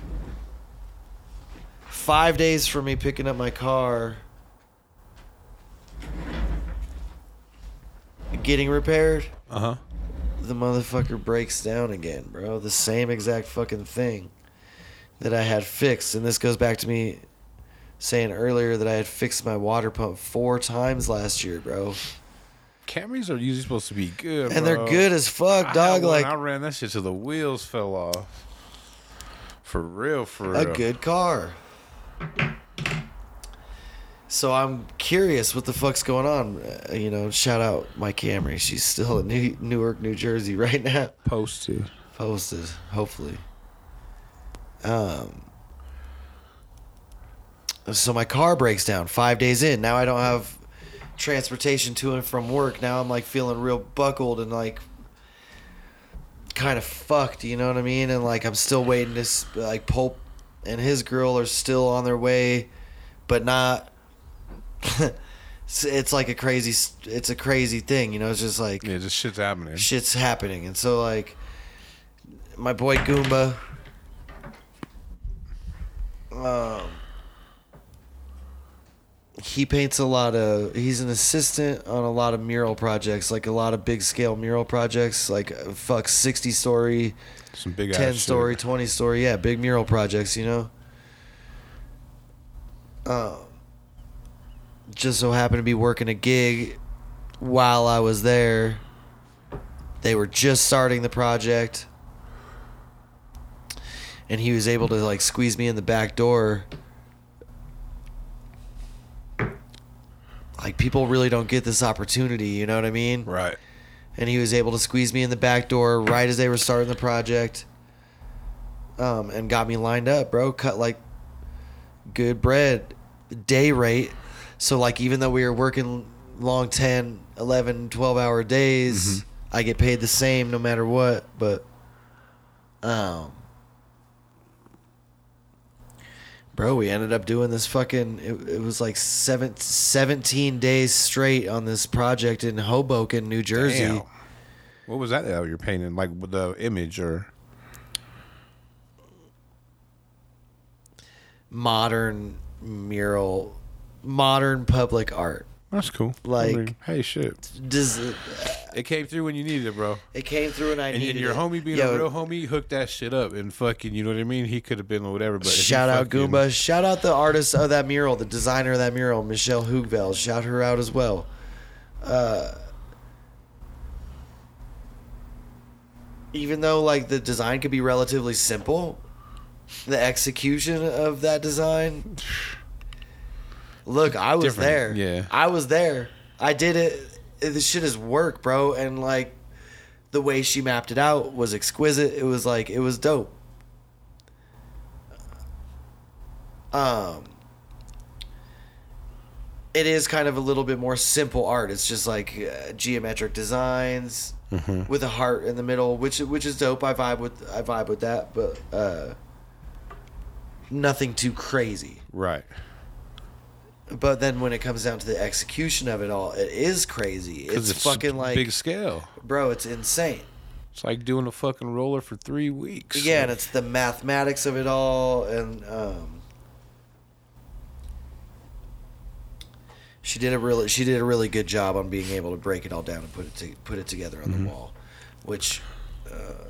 five days for me picking up my car, getting repaired,
Uh huh.
the motherfucker breaks down again, bro. The same exact fucking thing that I had fixed. And this goes back to me saying earlier that I had fixed my water pump four times last year, bro.
Camrys are usually supposed to be good,
And they're good as fuck, dog. Like
I ran that shit till the wheels fell off. For real, for
a
real.
good car. So I'm curious what the fuck's going on. Uh, you know, shout out my Camry. She's still in New- Newark, New Jersey right now.
posted.
Posted, hopefully. Um. So my car breaks down five days in. Now I don't have transportation to and from work. Now I'm like feeling real buckled and like kind of fucked. You know what I mean? And like I'm still waiting to like Pulp and his girl are still on their way, but not. it's, it's like a crazy. It's a crazy thing. You know. It's just like
Yeah, just shit's happening.
shit's happening. And so like my boy Goomba um he paints a lot of he's an assistant on a lot of mural projects, like a lot of big scale mural projects, like uh, fuck 60 story,
Some big
10
ass shit.
story, 20 story, yeah, big mural projects, you know. Um just so happened to be working a gig while I was there. They were just starting the project. And he was able to like squeeze me in the back door. Like people really don't get this opportunity, you know what I mean?
Right.
and he was able to squeeze me in the back door right as they were starting the project um, and got me lined up bro cut like good bread day rate so like even though we were working long 10 11 12 hour days i get paid the same no matter what but um bro we ended up doing this fucking it, it was like seven, 17 days straight on this project in hoboken new jersey
Damn. What was that that you're painting? Like with the image or
modern mural, modern public art.
That's cool.
Like-
I mean, hey, shit.
Does
It came through when you needed it, bro.
it came through and I
And,
needed
and your
it.
homie being
Yo,
a real homie hooked that shit up and fucking, you know what I mean? He could have been whatever, but
Shout out
fucking-
Goomba. Shout out the artist of that mural, the designer of that mural, Michelle Hoogveld. Shout her out as well. Uh, even though like the design could be relatively simple, the execution of that design. Look, I was
Different,
there.
yeah.
I was there. I did it. This shit is work, bro. And like, the way she mapped it out was exquisite. It was like it was dope. Um, it is kind of a little bit more simple art. It's just like uh, geometric designs with a heart in the middle, which which is dope. I vibe with I vibe with that, but uh, nothing too crazy.
Right.
But then when it comes down to the execution of it all, it is crazy. It's,
it's
fucking like,
big scale.
bro, it's insane.
It's like doing a fucking roller for three weeks.
Yeah, and it's the mathematics of it all, and um, she did a really she did a really good job on being able to break it all down and put it to, put it together on the wall, which. Uh,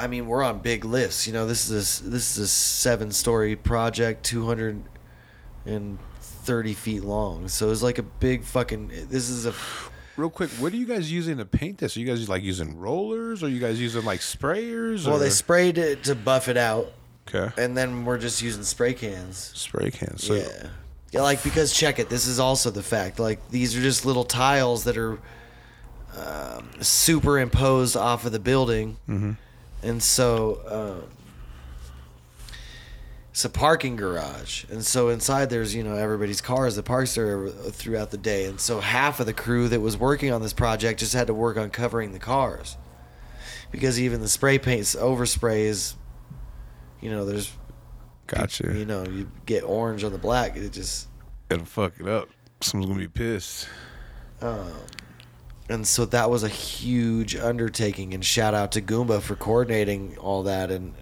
I mean, we're on big lifts. You know, this is a, this is a seven story project, two hundred and thirty feet long. So it's like a big fucking. This is a
Real quick, what are you guys using to paint this? Are you guys like using rollers? Or are you guys using like sprayers?
well,
or?
they sprayed it to buff it out,
okay.
and then we're just using spray cans.
Spray cans. So
yeah. Yeah, like because check it. This is also the fact. Like these are just little tiles that are um, superimposed off of the building,
Mm-hmm.
And so um, it's a parking garage. And so inside there's you know everybody's cars that parks there throughout the day. And so half of the crew that was working on this project just had to work on covering the cars because even the spray paints overspray is, you know, there's
Gotcha.
you know, you get orange on the black. It just,
It'll fuck it up. Someone's gonna be pissed.
um, and so that was a huge undertaking. And shout out to Goomba for coordinating all that and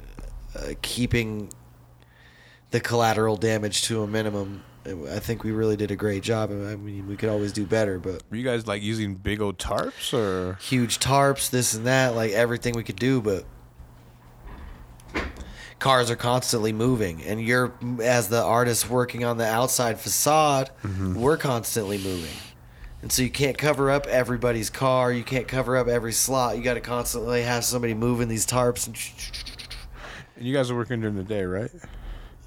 uh, keeping the collateral damage to a minimum. I think we really did a great job. I mean, we could always do better, but
Were you guys like using big old tarps or?
huge tarps, this and that, like everything we could do, but cars are constantly moving and you're as the artist working on the outside facade, we're constantly moving. And so you can't cover up everybody's car, you can't cover up every slot. You got to constantly have somebody moving these tarps and
And you guys are working during the day, right?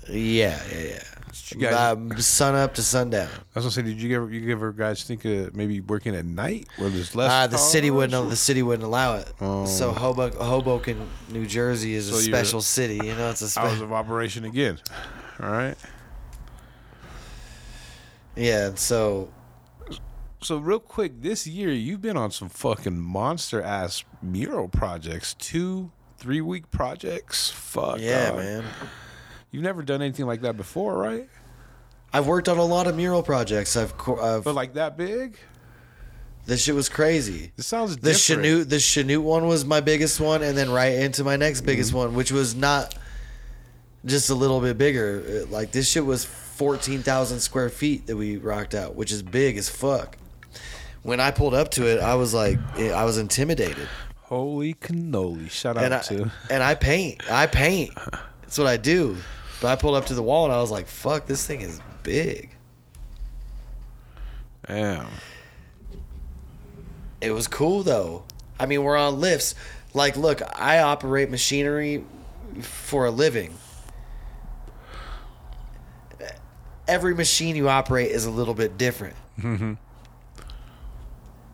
yeah, yeah, yeah.
You guys-
Um, sun up to sundown.
I was gonna say, did you ever you ever guys think of maybe working at night where there's less?
Uh, the city wouldn't. The city wouldn't allow it.
Oh.
So Hoboken, Hoboken, New Jersey is
So
a special city. You know, it's a
Hours
special.
of operation again. All right.
Yeah, and so
So real quick, this year you've been on some fucking monster ass mural projects, two three week projects. Fuck.
yeah,
dog.
man.
You've never done anything like that before, right?
I've worked on a lot of mural projects. I've, I've
But like that big?
this shit was crazy.
This sounds
The
different.
Chanute, the Chanute one was my biggest one, and then right into my next
Mm-hmm.
biggest one, which was not just a little bit bigger. Like this shit was fourteen thousand square feet that we rocked out, which is big as fuck. When I pulled up to it, I was like, I was intimidated.
Holy cannoli! Shout out
and I
to
and I paint. I paint. That's what I do. But I pulled up to the wall and I was like, "Fuck, this thing is big."
damn.
It was cool though. I mean, we're on lifts. Like, look, I operate machinery for a living. Every machine you operate is a little bit different. Mm-hmm.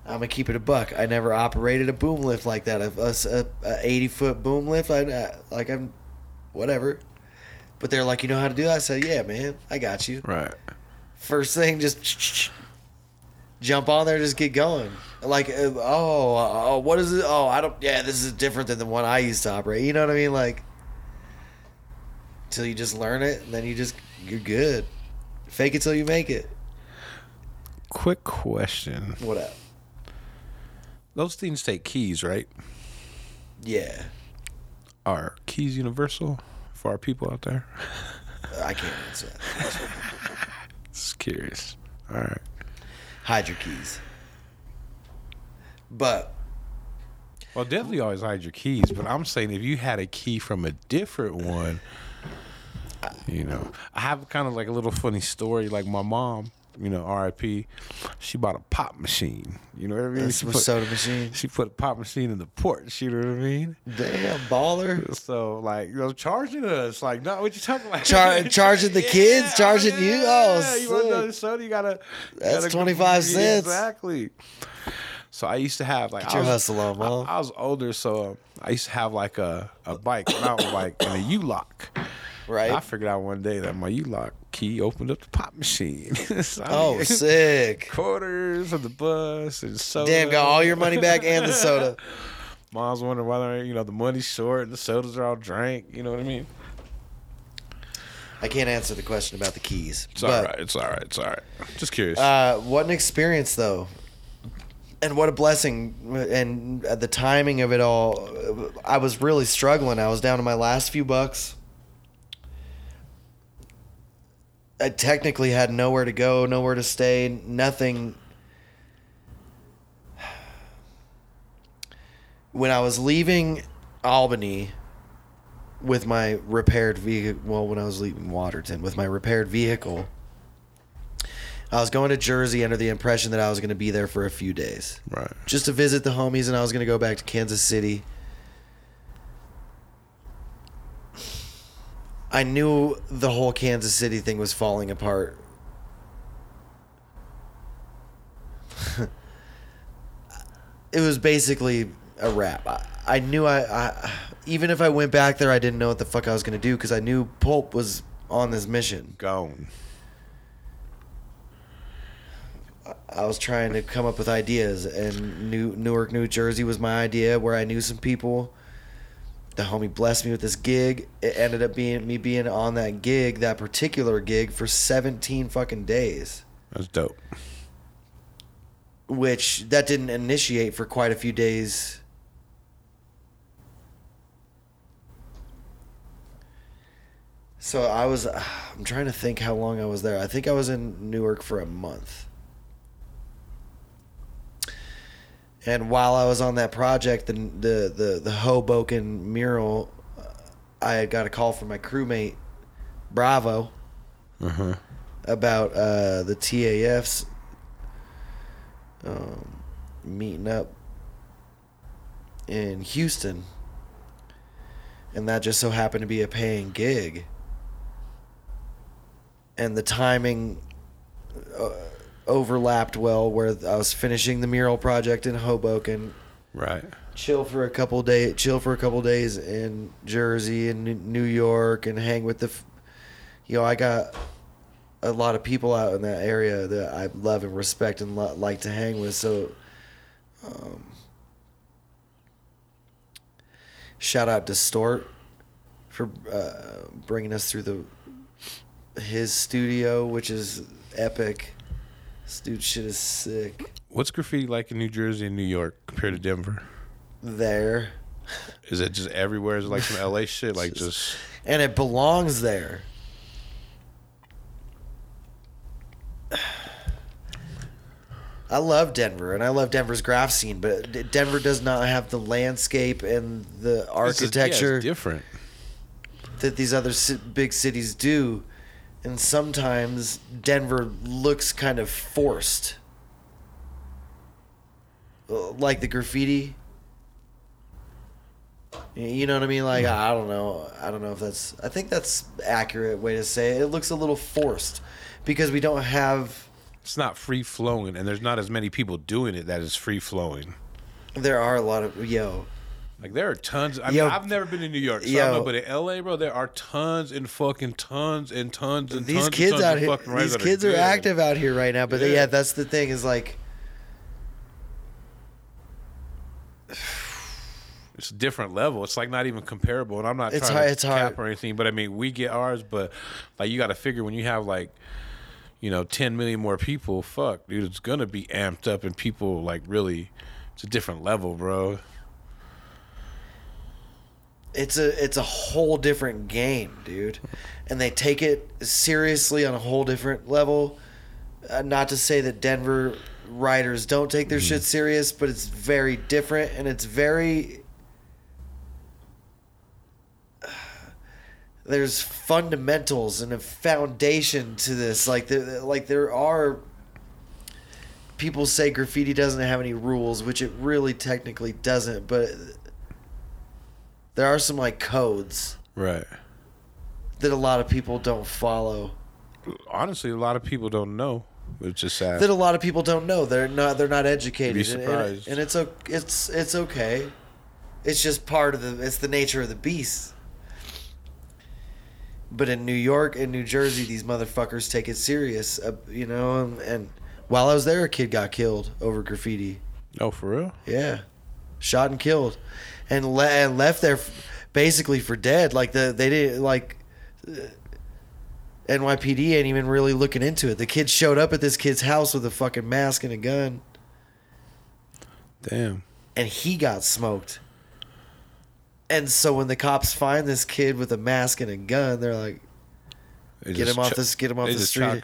I'm gonna keep it a buck. I never operated a boom lift like that. A, a, a 80 foot boom lift. I I- uh, like I'm, whatever. But they're like, you know how to do that? I said, yeah, man, I got you.
Right.
First thing, just jump on there, just get going. Like, uh, oh, oh, what is it? Oh, I don't. Yeah, this is different than the one I used to operate. You know what I mean? Like, till you just learn it, and then you just you're good. Fake it till you make it.
Quick question.
What up?
Those things take keys, right?
Yeah,
Are keys universal for our people out there?
I can't answer that.
Just curious. All right.
Hide your keys. But
Well, definitely always hide your keys, but I'm saying if you had a key from a different one, you know, I have kind of like a little funny story. Like my mom, you know, R.I.P. She bought a pop machine. You know what I mean?
That's
She put,
soda machine.
she put a pop machine in the porch. You know what I mean?
Damn, baller.
So like, you know, charging us like, no, what you talking about?
Char- charging the kids, charging you? Oh,
you want another soda? You gotta. you
That's
gotta
25 cents.
Exactly. So I used to have like
Get
I was,
hustle on,
I, I was older, so um, I used to have like a a bike, mountain bike, and a U lock.
Right?
I figured out one day that my U lock key opened up the pop machine. So
Oh, sick.
Quarters of the bus and soda.
Damn, got all your money back and the soda.
Mom's wondering whether you know the money's short and the sodas are all drank. You know what I mean?
I can't answer the question about the keys.
It's
but,
all right. It's all right. It's all right. Just curious.
Uh, what an experience, though. And what a blessing. And uh, the timing of it all. I was really struggling. I was down to my last few bucks. I technically had nowhere to go, nowhere to stay, nothing. When I was leaving Albany with my repaired vehicle, well, when I was leaving Watertown with my repaired vehicle, I was going to Jersey under the impression that I was going to be there for a few days
right.
just to visit the homies, and I was going to go back to Kansas City. I knew the whole Kansas City thing was falling apart. it was basically a wrap. I, I knew I, I, even if I went back there, I didn't know what the fuck I was going to do because I knew Pulp was on this mission.
Gone.
I was trying to come up with ideas, and New Newark, New Jersey was my idea, where I knew some people. The homie blessed me with this gig. It ended up being me being on that gig, that particular gig, for 17 fucking days,
That's dope.
which that didn't initiate for quite a few days. So I was, I'm trying to think how long I was there. I think I was in Newark for a month. And while I was on that project, the the the, the Hoboken mural, uh, I had got a call from my crewmate, Bravo,
Uh huh.
about uh, the TAFs um, meeting up in Houston, and that just so happened to be a paying gig. And the timing uh, overlapped well, where I was finishing the mural project in Hoboken,
Right.
chill for a couple day, chill for a couple days in Jersey and New- York, and hang with the, you know, I got a lot of people out in that area that I love and respect and lo- like to hang with. So, um, shout out to Stort for uh, bringing us through the his studio, which is epic. This dude shit is sick.
What's graffiti like in New Jersey and New York compared to Denver?
There.
Is it just everywhere? Is it like some LA shit? Like just
and it belongs there. I love Denver, and I love Denver's graph scene, but Denver does not have the landscape and the
just- yeah,
architecture
it's different.
that these other big cities do. And sometimes Denver looks kind of forced. Uh, Like the graffiti. You know what I mean? Like I don't know. I don't know if that's. I think that's accurate way to say it. It looks a little forced because we don't have.
It's not free flowing, and there's not as many people doing it that is free flowing.
There are a lot of yo.
Like there are tons. I
Yo.
mean, I've never been to New York, so I don't know, but in LA, bro, there are tons and fucking tons and tons and
These
tons
kids
tons
out here. These kids are
good.
active out here right now. But
Yeah.
yeah, that's the thing is like.
It's a different level. It's like not even comparable, and I'm not
It's
trying
hard-
to
it's
cap or anything, but I mean, we get ours, but like you got to figure when you have like, you know, 10 million more people, fuck, dude, it's gonna be amped up, and people like really, it's a different level, bro.
It's a it's a whole different game, dude. And they take it seriously on a whole different level. Uh, not to say that Denver writers don't take their shit serious, but it's very different and it's very there's fundamentals and a foundation to this. Like there, like there are. People say graffiti doesn't have any rules, which it really technically doesn't, but there are some like codes
Right.
that a lot of people don't follow.
Honestly, a lot of people don't know, which is sad.
That a lot of people don't know. They're not. They're not educated.
Be
And- and-
surprised.
And, it's o- it's it's okay. It's just part of the. It's the nature of the beast. But in New York and New Jersey, these motherfuckers take it serious. Uh, you know, and, and while I was there, a kid got killed over graffiti.
oh, for real?
Yeah, shot and killed, and le- and left there f- basically for dead. Like the they didn't like. uh, NYPD ain't even really looking into it. The kid showed up at this kid's house with a fucking mask and a gun,
Damn.
and he got smoked. And so when the cops find this kid with a mask and a gun, they're like,
They
"Get him off
ch-
this. Get him off the street.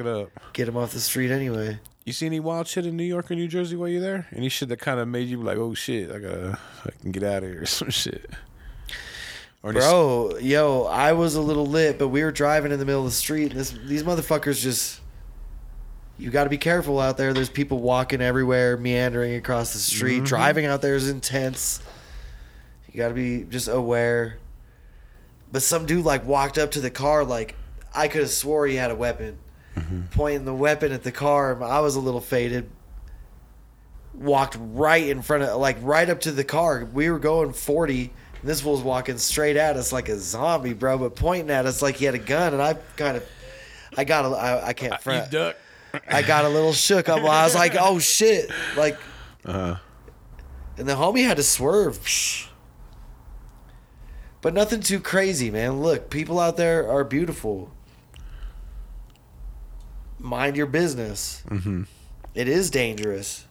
Get him off the street anyway."
You see any wild shit in New York or New Jersey while you're there? Any shit that kind of made you like, oh shit, I gotta, I can get out of here or some shit. Or
Bro, yo, I was a little lit, but we were driving in the middle of the street, and this these motherfuckers just. You got to be careful out there. There's people walking everywhere, meandering across the street.
Mhm.
Driving out there is intense. You got to be just aware. But some dude like walked up to the car, like I could have swore he had a weapon, pointing the weapon at the car. I was a little faded. Walked right in front of, like right up to the car. We were going forty. And this fool's walking straight at us like a zombie, bro, but pointing at us like he had a gun. And I kind of, I got, a, I, I can't front.
you duck.
I got a little shook. I was like, oh shit. Like,
Uh-huh.
and the homie had to swerve. Psh. But nothing too crazy, man. Look, people out there are beautiful. Mind your business.
Mm-hmm.
It is dangerous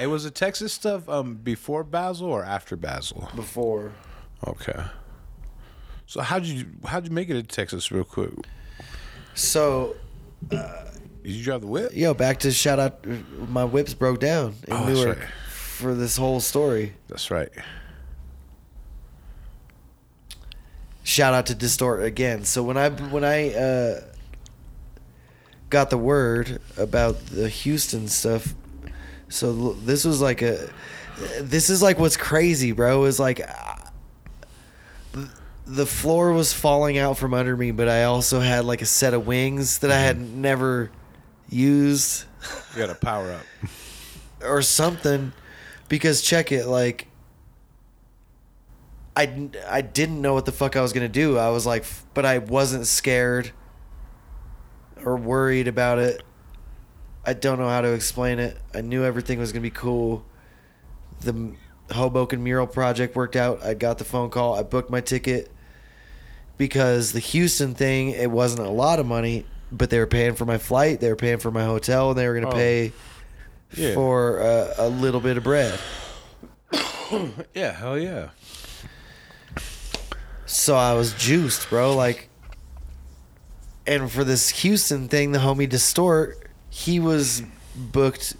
It was the Texas stuff um before Basel or after Basel?
before.
Okay. So how did you how did you make it to Texas real quick?
So,
Did you drive the whip?
yo, back to shout out. My whips broke down in
Oh, that's
Newark
right.
for this whole story.
That's right.
shout out to distort again so when i when i uh got the word about the houston stuff. So this was like a this is like what's crazy bro is like uh, the floor was falling out from under me but i also had like a set of wings that i had never used.
You got to power up.
or something. Because check it like I, I didn't know what the fuck I was gonna do. I was like, but I wasn't scared or worried about it. I don't know how to explain it. I knew everything was gonna be cool. The Hoboken mural project worked out. I got the phone call. I booked my ticket because the Houston thing it wasn't a lot of money, but they were paying for my flight. They were paying for my hotel, and they were gonna
Oh.
pay
Yeah.
for uh, a little bit of bread.
Yeah, hell yeah.
So I was juiced, bro. Like, and for this Houston thing, the homie Distort, he was booked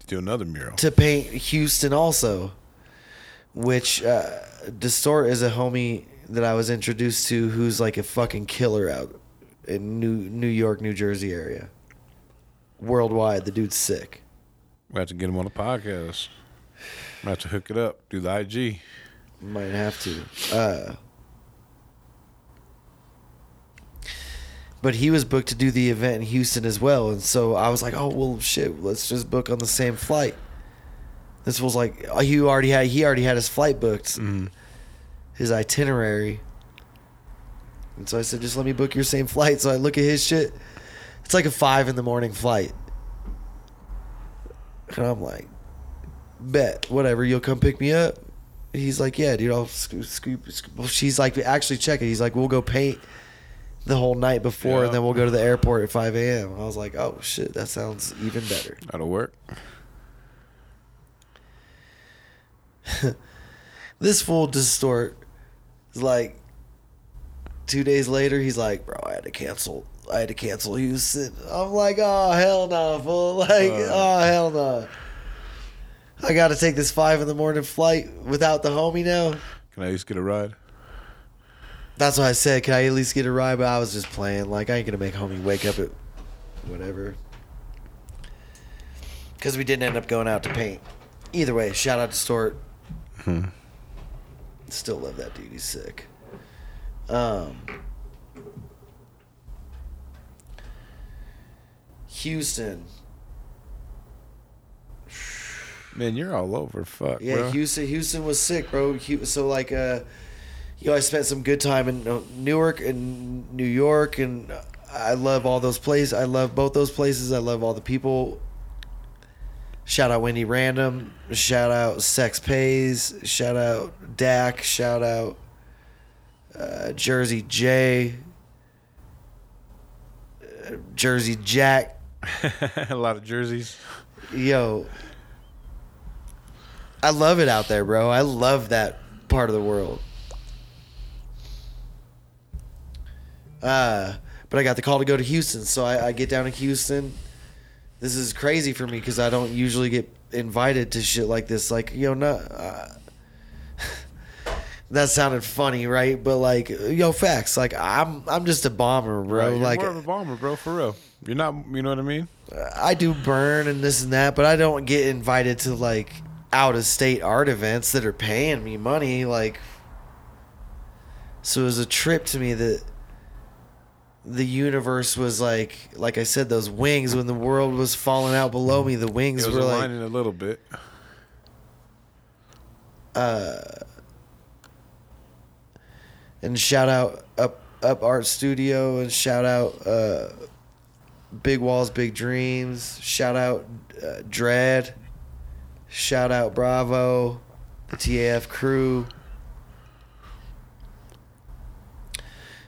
to
Do another mural.
to paint Houston also, which uh, Distort is a homie that I was introduced to who's like a fucking killer out in New New York, New Jersey area. Worldwide, the dude's sick.
We have to get him on the podcast. We have to hook it up. Do the IG.
Might have to. Uh, but he was booked to do the event in Houston as well, and so I was like, "Oh well, shit, let's just book on the same flight." This was like uh, he already had he already had his flight booked,
Mhm.
his itinerary, and so I said, "Just let me book your same flight." So I look at his shit. It's like a five in the morning flight, and I'm like, "Bet whatever, you'll come pick me up." He's like, yeah, dude, I'll scoop, scoop, scoop. Well, she's like, actually check it. He's like, we'll go paint the whole night before,
Yeah.
and then we'll go to the airport at 5 a.m. I was like, oh shit, that sounds even better.
That'll work.
This fool distort is like, two days later, he's like, bro, I had to cancel. I had to cancel Houston. I'm like, oh hell no, fool. Like,
Uh.
oh hell no. I got to take this five in the morning flight without the homie now.
Can I just get a ride?
That's why I said, can I at least get a ride? But I was just playing. Like, I ain't gonna make homie wake up at whatever. Because we didn't end up going out to paint. Either way, shout out to Stort. Still love that dude. He's sick. Um, Houston.
Man, you're all over. Fuck,
Yeah,
bro.
Houston. Houston was sick, bro. So like, uh, you know, I spent some good time in uh, Newark and New York, and I love all those places. I love both those places. I love all the people. Shout out Wendy Random. Shout out Sex Pays. Shout out Dak. Shout out uh, Jersey J. uh, Jersey Jack.
a lot of jerseys.
Yo, I love it out there, bro. I love that part of the world. Uh, but I got the call to go to Houston, so I, I get down to Houston. This is crazy for me because I don't usually get invited to shit like this. Like, yo, no, uh, that sounded funny, right? But like, yo, facts. Like, I'm I'm just a bomber, bro.
Right, you're
like,
more of a bomber, bro. For real. You're not. You know what I mean?
I do burn and this and that, but I don't get invited to like out of state art events that are paying me money. Like, so it was a trip to me that the universe was like, like I said, those wings when the world was falling out below me. The wings
It was
were like,
aligning a little bit.
Uh, and shout out up up art studio and shout out uh, big walls, big dreams. Shout out uh, dread. Shout out Bravo, the TAF crew.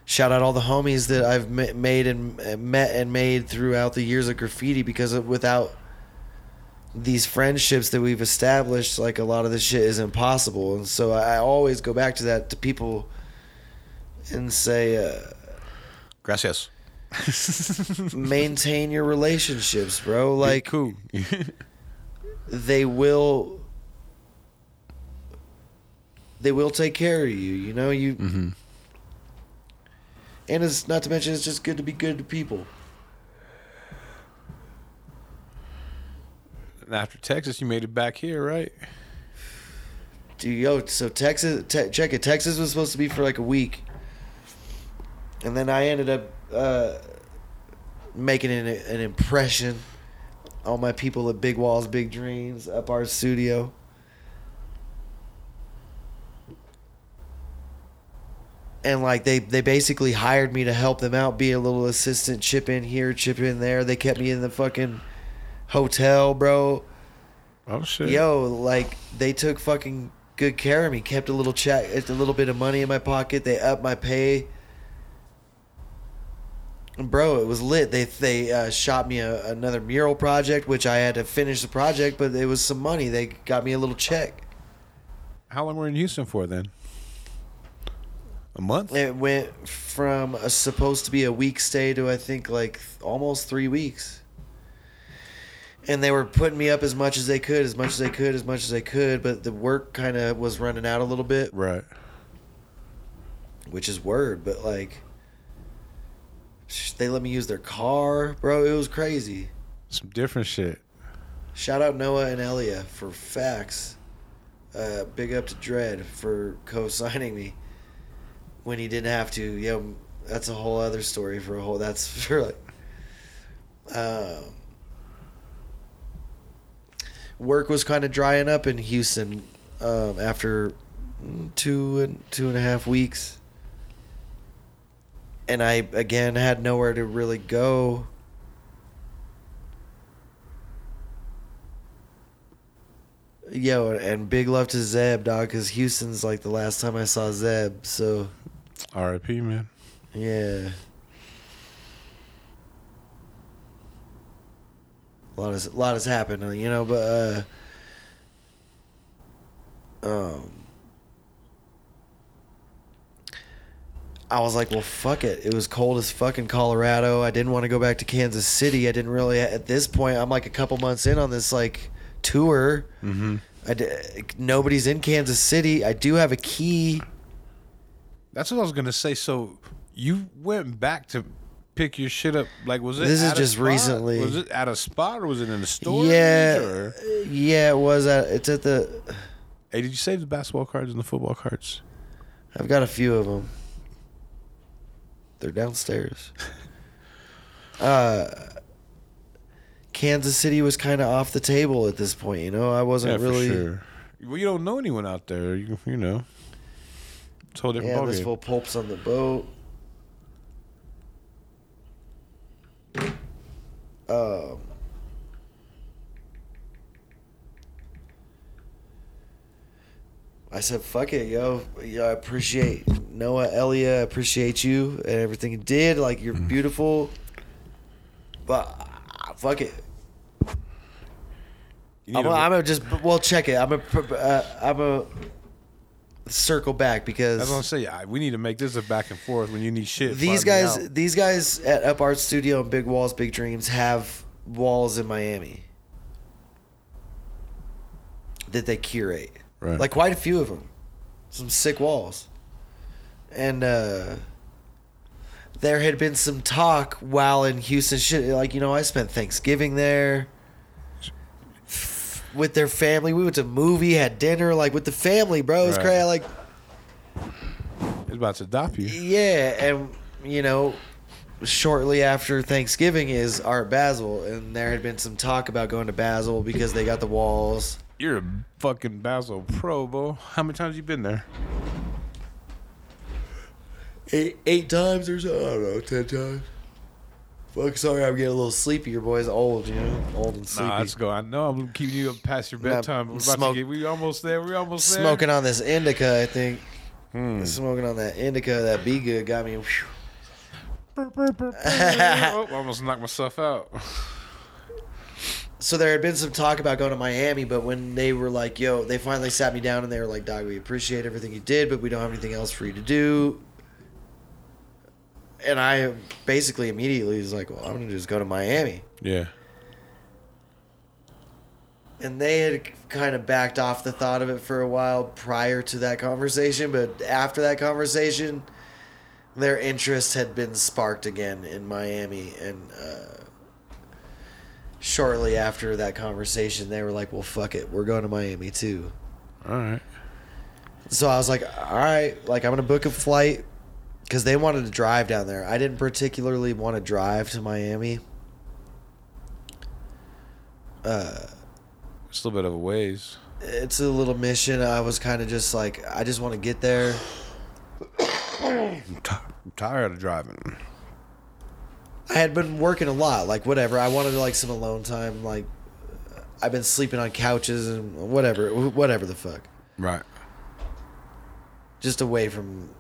Shout out all the homies that I've made and uh, met and made throughout the years of graffiti because of, without these friendships that we've established, like a lot of this shit is impossible. And so I always go back to that to people and say, uh,
Gracias.
maintain your relationships, bro.
Like
Like
cool.
they will, they will take care of you. You know you.
mm-hmm.
And it's not to mention it's just good to be good to people.
After Texas, you made it back here, right?
Dude, yo, so Texas, te- check it. Texas was supposed to be for like a week, and then I ended up uh, making an, an impression on my people at Big Walls, Big Dreams, Up Art Studio. And like they, they basically hired me to help them out, be a little assistant, chip in here, chip in there. They kept me in the fucking hotel, bro.
Oh shit.
Yo, like they took fucking good care of me. Kept a little check, a little bit of money in my pocket. They upped my pay. And Bro, it was lit. They they uh, shot me a, another mural project, which I had to finish the project, but it was some money. They got me a little check.
How long were you in Houston for then? A month?
It went from a, supposed to be a week stay to I think like almost three weeks. And they were putting me up as much as they could, as much as they could, as much as they could. But the work kind of was running out a little bit,
Right.
which is word. But like, they let me use their car, bro. It was crazy.
Some different shit.
Shout out Noah and Elia for facts. Uh, big up to Dread for co-signing me when he didn't have to. Yo, that's a whole other story for a whole. That's for like. Um, work was kind of drying up in Houston um, after two and two and a half weeks, and I again had nowhere to really go. Yo, and big love to Zeb, dog, because Houston's like the last time I saw Zeb. So,
R.I.P. Man.
yeah. A lot has, a lot has happened, uh, you know, but, uh, um, I was like, well, fuck it. It was cold as fuck in Colorado. I didn't want to go back to Kansas City. I didn't really, at this point, I'm like a couple months in on this, like, tour.
Mm-hmm.
I d- nobody's in Kansas City. I do have a key
That's what I was gonna say. So you went back to pick your shit up. Like, was it?
This is just
spot?
recently.
Was it at a spot or was it in a store?
yeah,
Or?
yeah. It was at. It's at the.
Hey, did you save the basketball cards and the football cards?
I've got a few of them. They're downstairs. Uh, Kansas City was kind of off the table at this point. You know, I wasn't really.
for sure. Well, you don't know anyone out there. You, you know, whole different
Yeah, this
ballgame.
full pulp's on the boat. Um, I said, "Fuck it, yo. yo I appreciate Noah, Elia. I appreciate you and everything you did. Like you're beautiful, but ah, fuck it. I'm
to-
gonna just well check it. I'm a uh, I'm a circle back because
That's what I'm saying. I- We need to make this a back and forth when you need shit.
these
find me
guys
out.
these guys at Up Art Studio and Big Walls Big Dreams have walls in Miami that they curate.
Right.
Like quite a few of them. Some sick walls. And uh there had been some talk while in Houston shit like you know I spent Thanksgiving there with their family. We went to a movie, had dinner like with the family, bro. It was
Right.
crazy like
It's about to adopt you.
yeah, and you know, shortly after Thanksgiving is Art Basel, and there had been some talk about going to Basel because they got the walls.
You're a fucking Basel Pro, bro. How many times you been there?
Eight, eight times or so, I don't know, ten times. Fuck, sorry, I'm getting a little sleepy. Your boy's old, you know, old and sleepy.
Nah, let's go. I know I'm keeping you up past your
Nah,
bedtime. We're about
smoke-
to get. We almost there. We almost there.
Smoking on this indica, I think.
Hmm.
Smoking on that indica, that be good got me.
oh, I almost knocked myself out.
so there had been some talk about going to Miami, but when they were like, "Yo," they finally sat me down and they were like, "Dog, we appreciate everything you did, but we don't have anything else for you to do." And I basically immediately was like, "Well, I'm gonna just go to Miami."
Yeah.
And they had kind of backed off the thought of it for a while prior to that conversation, but after that conversation, their interest had been sparked again in Miami. And uh, shortly after that conversation, they were like, well, fuck it. We're going to Miami too.
All right.
So I was like, all right, like I'm going to book a flight because they wanted to drive down there. I didn't particularly want to drive to Miami. Uh,
It's a little bit of a ways.
it's a little mission. I was kind of just like, I just want to get there.
I'm, ti- I'm tired of driving.
I had been working a lot, like whatever. I wanted like some alone time. Like I've been sleeping on couches and whatever, whatever the fuck.
Right.
Just away from.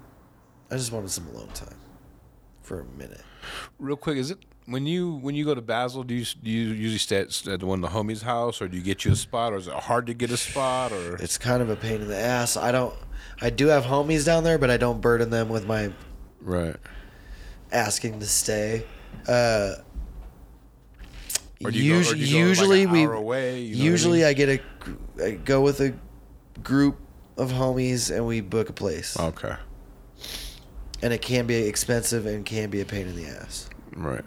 I just wanted some alone time for a minute.
Real quick, is it when you when you go to Basel? Do you do you usually stay at, at one of the homies' house, or do you get you a spot, or is it hard to get a spot, or
It's kind of a pain in the ass. I don't. I do have homies down there, but I don't burden them with my
right?
asking to stay. Uh,
Or do you go, or
usu-
do you go,
usually we
away, you know what I
usually
mean?
I, get a go with a group of homies and we book a place.
okay,
And it can be expensive and can be a pain in the ass.
right.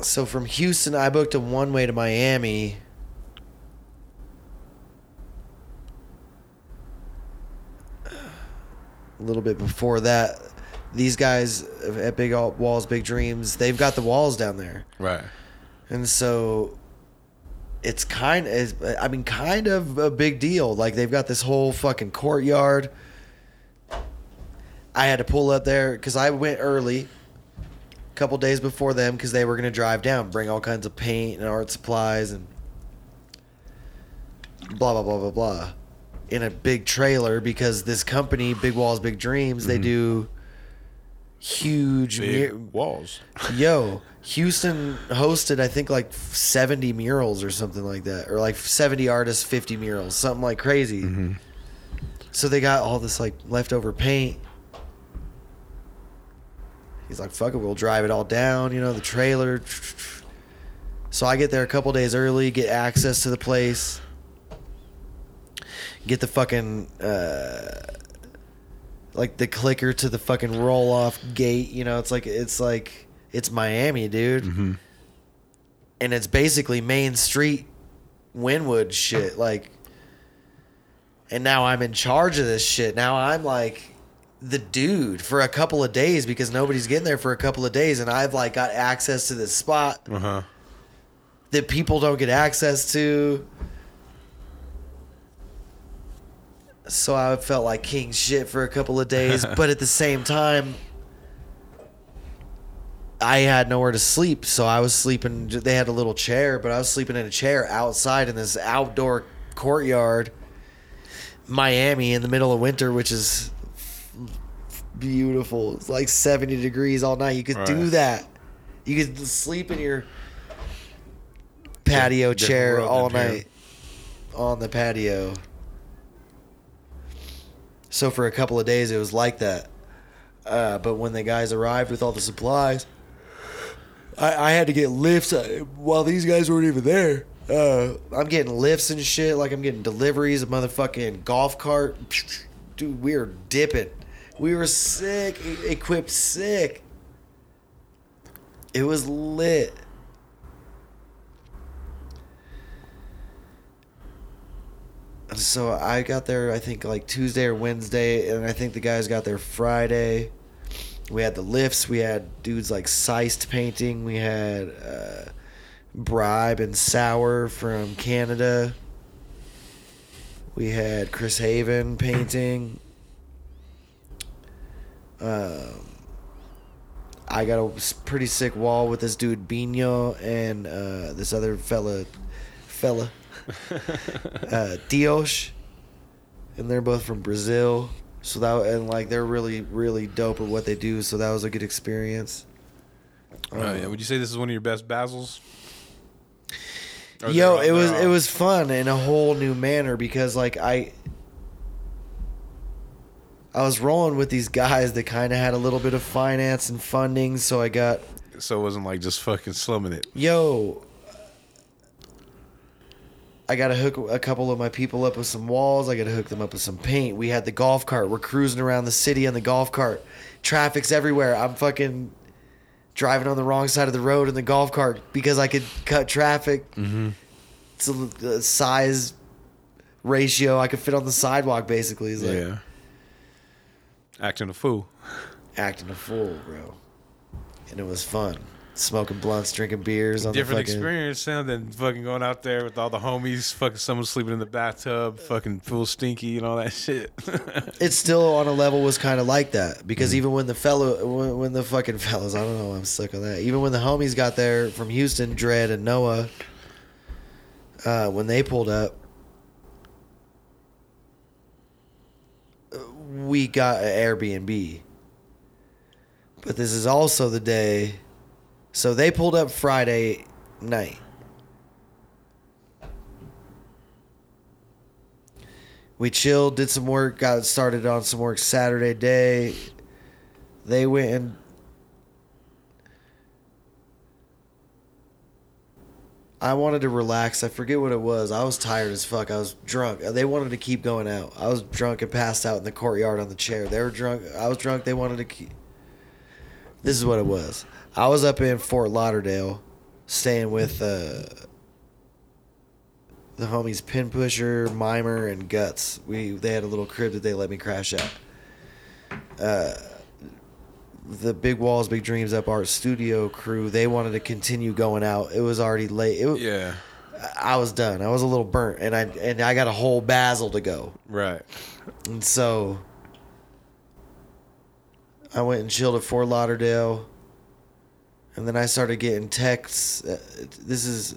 So from Houston, I booked a one way to Miami. A little bit before that, these guys at Big Al- Walls, Big Dreams, they've got the walls down there.
Right.
And so it's kind of, I mean, kind of a big deal. Like they've got this whole fucking courtyard. I had to pull up there because I went early, a couple days before them because they were going to drive down, bring all kinds of paint and art supplies and blah, blah, blah, blah, blah. In a big trailer because this company, Big Walls, Big Dreams, they mm-hmm. do huge
Big
mir-
walls.
Yo, Houston hosted I think like 70 murals or something like that, or like 70 artists, 50 murals, something like crazy. So they got all this like leftover paint. He's like, "Fuck it, we'll drive it all down." You know, the trailer. So I get there a couple days early, get access to the place. get the fucking uh, like the clicker to the fucking roll off gate. You know, it's like it's like it's Miami, dude,
Mm-hmm.
and it's basically Main Street, Wynwood shit. Like, and now I'm in charge of this shit. Now I'm like the dude for a couple of days because nobody's getting there for a couple of days, and I've like got access to this spot
Uh huh.
that people don't get access to. So I felt like king shit for a couple of days, but at the same time, I had nowhere to sleep. So I was sleeping. They had a little chair, but I was sleeping in a chair outside in this outdoor courtyard, Miami, in the middle of winter, which is beautiful. It's like 70 degrees all night. You could do that. You could sleep in your patio
Different
chair all
than here.
night on the patio. So for a couple of days, it was like that. Uh, but when the guys arrived with all the supplies, I, I had to get lifts uh, while these guys weren't even there. Uh, I'm getting lifts and shit. Like I'm getting deliveries, a motherfucking golf cart. Dude, we were dipping. We were sick, equipped sick. It was lit. So I got there, I think like Tuesday or Wednesday, and I think the guys got there Friday. We had the lifts. We had dudes like Seist painting. We had uh, Bribe and Sour from Canada. We had Chris Haven painting. Um, I got a pretty sick wall with this dude Bino and uh, this other fella, fella, uh, Dios, and they're both from Brazil. So that and like they're really really dope at what they do. So that was a good experience.
Oh, yeah. Um, Would you say this is one of your best Basels? Or
Yo, it was it was fun in a whole new manner because like I I was rolling with these guys that kind of had a little bit of finance and funding, so I got
So it wasn't like just fucking slumming it.
yo I got to hook a couple of my people up with some walls. I got to hook them up with some paint. We had the golf cart. We're cruising around the city on the golf cart. Traffic's everywhere. I'm fucking driving on the wrong side of the road in the golf cart because I could cut traffic. Mm-hmm. It's a, the size ratio I could fit on the sidewalk. Basically, like
yeah. Acting a fool.
acting a fool, bro. And it was fun. Smoking blunts, drinking beers on
Different
the fucking.
experience sound than fucking going out there with all the homies, fucking someone sleeping in the bathtub, fucking full stinky and all that shit.
it still on a level was kind of like that because even when the fellow when, when the fucking fellows I don't know I'm stuck on that even when the homies got there from Houston Dread and Noah uh, when they pulled up we got an Airbnb but this is also the day so they pulled up Friday night we chilled, did some work, got started on some work Saturday day. They went and I wanted to relax. I forget what it was. I was tired as fuck. I was drunk. They wanted to keep going out. I was drunk and passed out in the courtyard on the chair. They were drunk. I was drunk. They wanted to keep. This is what it was. I was up in Fort Lauderdale, staying with uh, the homies Pin Pusher, Mimer, and Guts. We they had a little crib that they let me crash at. Uh, the Big Walls, Big Dreams Up Art Studio crew, they wanted to continue going out. It was already late. It,
yeah.
I was done. I was a little burnt, and I and I got a whole Basel to go.
Right.
And so I went and chilled at Fort Lauderdale. And then I started getting texts. Uh, This is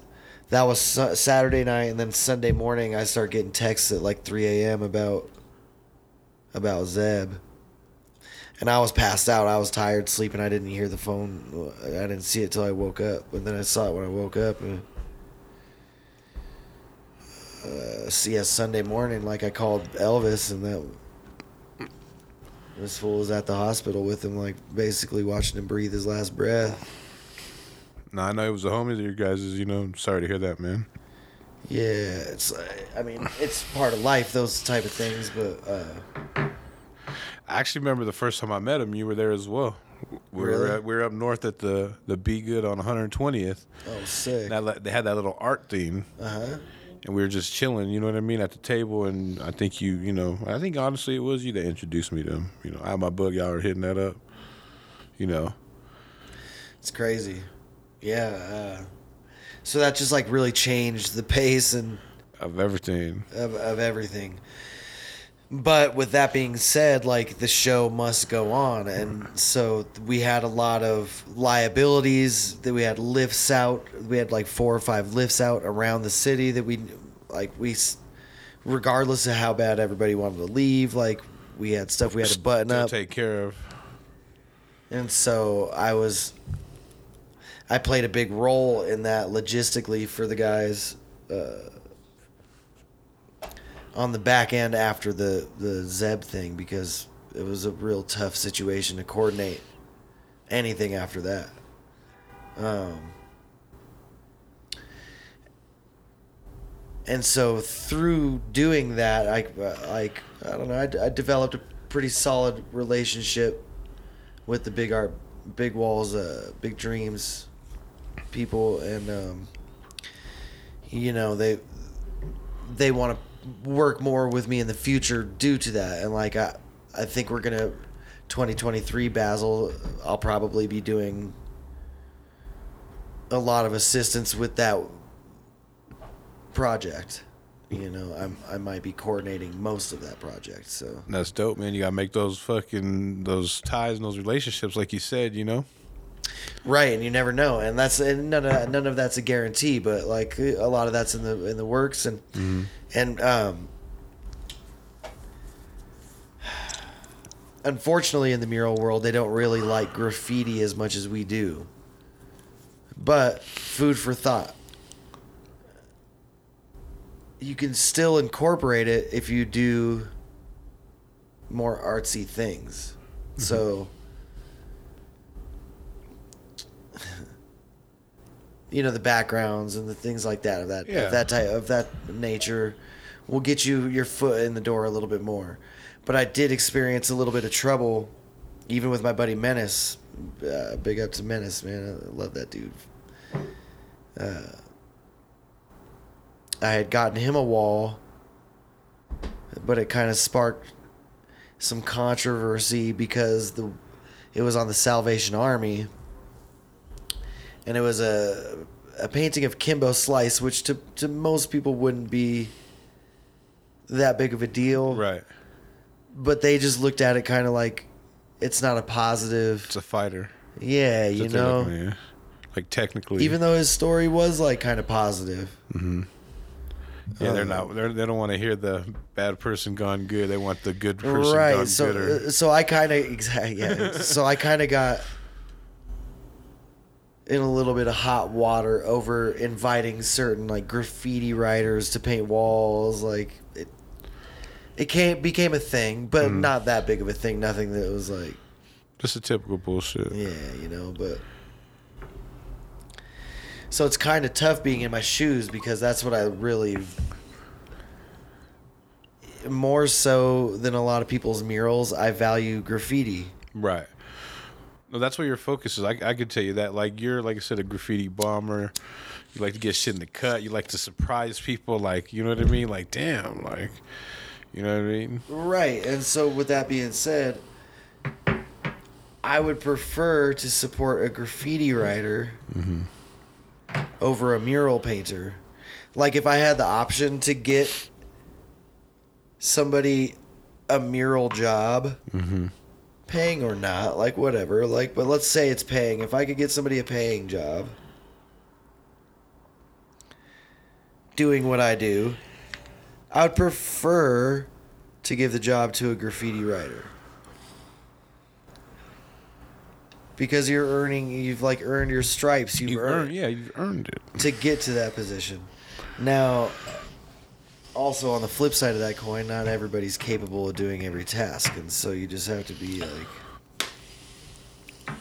that was Saturday night, and then Sunday morning I started getting texts at like 3 a.m. about about Zeb. And I was passed out. I was tired, sleeping. I didn't hear the phone. I didn't see it till I woke up. But then I saw it when I woke up. And, uh, so yeah, Sunday morning, like I called Elvis, and that this fool was at the hospital with him, like basically watching him breathe his last breath.
No, I know it was the homies of your guys. You know, I'm sorry to hear that, man.
Yeah, it's. I mean, it's part of life, those type of things. But uh,
I actually remember the first time I met him. You were there as well. We were
Really?
at, we were up north at the the Be Good on 120th.
oh, sick.
They had that little art theme,
Uh huh.
and we were just chilling. You know what I mean at the table. And I think you, you know, I think honestly it was you that introduced me to him. You know, I had my bug. Y'all were hitting that up. You know,
It's crazy. Yeah. Uh, so that just like really changed the pace and
of everything.
of, of everything. But with that being said, like the show must go on, and so we had a lot of liabilities. That we had lifts out. We had like four or five lifts out around the city that we, like we, regardless of how bad everybody wanted to leave, like we had stuff we had to button
To
up.
take care of.
And so I was, I played a big role in that logistically for the guys uh, on the back end after the the Zeb thing because it was a real tough situation to coordinate anything after that. Um, and so through doing that, I uh, like I don't know, I, I developed a pretty solid relationship with the big art, big walls, uh, big dreams, people, and um, you know they they want to work more with me in the future due to that, and like I I think we're gonna 2023 Basel, I'll probably be doing a lot of assistance with that project. You know, I'm I might be coordinating most of that project, so.
That's dope, man. You gotta make those fucking those ties and those relationships, like you said. You know.
Right, and you never know, and that's and none of none of that's a guarantee, but like a lot of that's in the in the works, and and um, unfortunately, in the mural world, they don't really like graffiti as much as we do. But food for thought. You can still incorporate it if you do more artsy things. So. You know the backgrounds and the things like that of that
Yeah.
of that type of that nature will get you your foot in the door a little bit more. But I did experience a little bit of trouble, even with my buddy Menace. Uh, big up to Menace, man. I love that dude. Uh, I had gotten him a wall, but it kind of sparked some controversy because the it was on the Salvation Army and it was a a painting of Kimbo Slice, which to to most people wouldn't be that big of a deal,
Right.
but they just looked at it kind of like it's not a positive.
It's a fighter.
Yeah, you know.
Yeah. Like technically,
Even though his story was like kind of positive.
yeah, they're
uh,
not. They're, they don't want to hear the bad person gone good. They want the good person gone
right so
gooder.
uh, so i kind of exactly yeah so i kind of got in a little bit of hot water over inviting certain like graffiti writers to paint walls like it it came became a thing but
Mm.
not that big of a thing nothing that was like
Just a typical bullshit.
yeah you know but so it's kind of tough being in my shoes because that's what i really more so than a lot of people's murals i value graffiti
Right. No, that's where your focus is. I, I could tell you that. Like you're, like I said, a graffiti bomber. You like to get shit in the cut. You like to surprise people. Like you know what I mean. Like damn. Like you know what I mean.
Right. And so, with that being said, I would prefer to support a graffiti writer mm-hmm. over a mural painter. Like, if I had the option to get somebody a mural job, mm-hmm. Paying or not, like, whatever, like, but let's say it's paying. If I could get somebody a paying job doing what I do, I would prefer to give the job to a graffiti writer. Because you're earning, you've like earned your stripes. You've,
You've
earned,
earned, yeah, you've earned it.
to get to that position. Now, also on the flip side of that coin, not everybody's capable of doing every task, and so you just have to be like.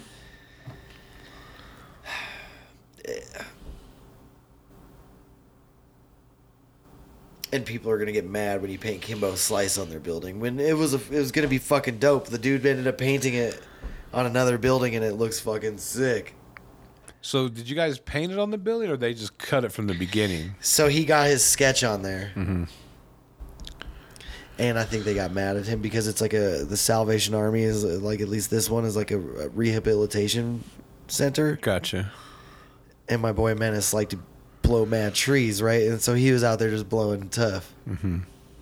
and people are gonna get mad when you paint Kimbo Slice on their building. When it was a, it was gonna be fucking dope. The dude ended up painting it on another building, and it looks fucking sick.
So did you guys paint it on the building, or they just cut it from the beginning?
So he got his sketch on there. And I think they got mad at him because it's like a the Salvation Army is like at least this one is like a, a rehabilitation center,
Gotcha.
and my boy Menace like to blow mad trees, right? And so he was out there just blowing tough. Mm-hmm.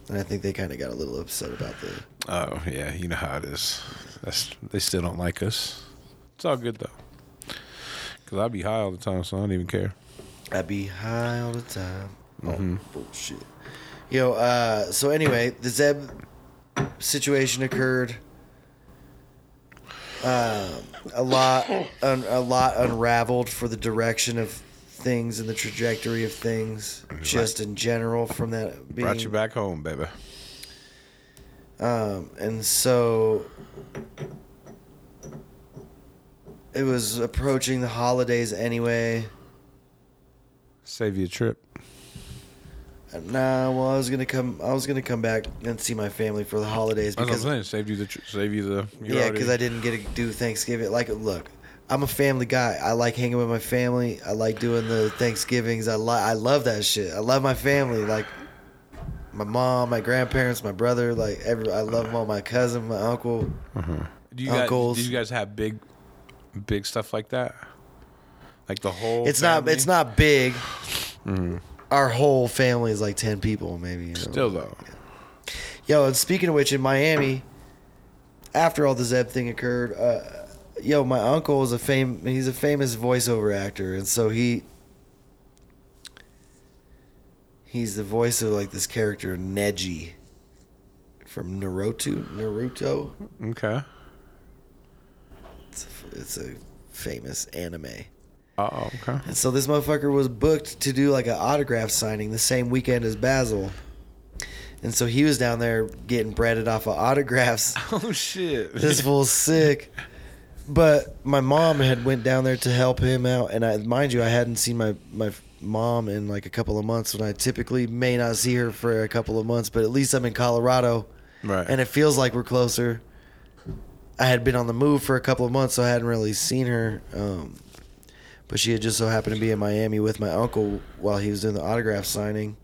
And I think they kind of got a little upset about the.
Oh yeah, you know how it is. That's they still don't like us. It's all good though. Cause I be high all the time, so I don't even care.
I be high all the time. Oh bullshit. Yo, uh, so anyway, the Zeb situation occurred. Um, a lot, un, a lot unraveled for the direction of things and the trajectory of things, just in general. From that being,
Brought you back home, baby.
Um, and so it was approaching the holidays anyway.
Save you a trip.
Nah, well, I was gonna come. I was gonna come back and see my family for the holidays
That's what I'm
because
saying. Saved you the. Tr- save you the. you
yeah,
already-
because I didn't get to do Thanksgiving. Like, look, I'm a family guy. I like hanging with my family. I like doing the Thanksgivings. I like. I love that shit. I love my family. Like my mom, my grandparents, my brother. Like every. I love them all. My cousin, my uncle. Mm-hmm.
Do you guys?
uncles.
Do you guys have big, big stuff like that? Like the whole.
It's not. It's not big. Our whole family is like ten people, maybe. You know?
Still though.
Yo, and speaking of which, in Miami, after all the Zeb thing occurred, uh, yo, my uncle is a fame. He's a famous voiceover actor, and so he he's the voice of like this character Neji from Naruto. Naruto.
Okay.
It's a, famous anime.
Oh, okay.
And so this motherfucker was booked to do like an autograph signing the same weekend as Basel. And so he was down there getting breaded off of autographs.
Oh shit.
this fool's sick. But my mom had went down there to help him out, and I mind you, I hadn't seen my my mom in like a couple of months. When I typically may not see her for a couple of months, but at least I'm in Colorado,
right.
and it feels like we're closer. I had been on the move for a couple of months, so I hadn't really seen her. Um, but she had just so happened to be in Miami with my uncle while he was doing the autograph signing.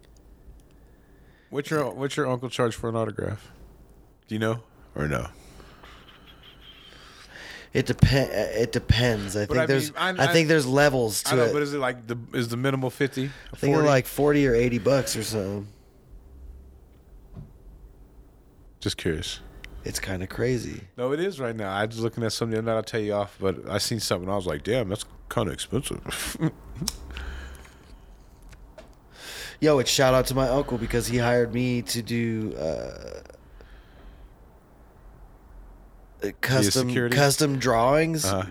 what's your What's your uncle charge for an autograph? Do you know or no?
It depend. It depends. I
But
think
I
there's.
mean,
I,
I-
think there's levels to
I know,
it.
but is it like the is the minimal fifty?
I think like forty or eighty bucks or so.
Just curious.
It's kind of crazy.
No, it is right now. I was looking at something that I'll tell you off, but I seen something. I was like, damn, that's kind of expensive.
Yo, it's shout out to my uncle because he hired me to do uh, uh, custom custom drawings,
Uh-huh.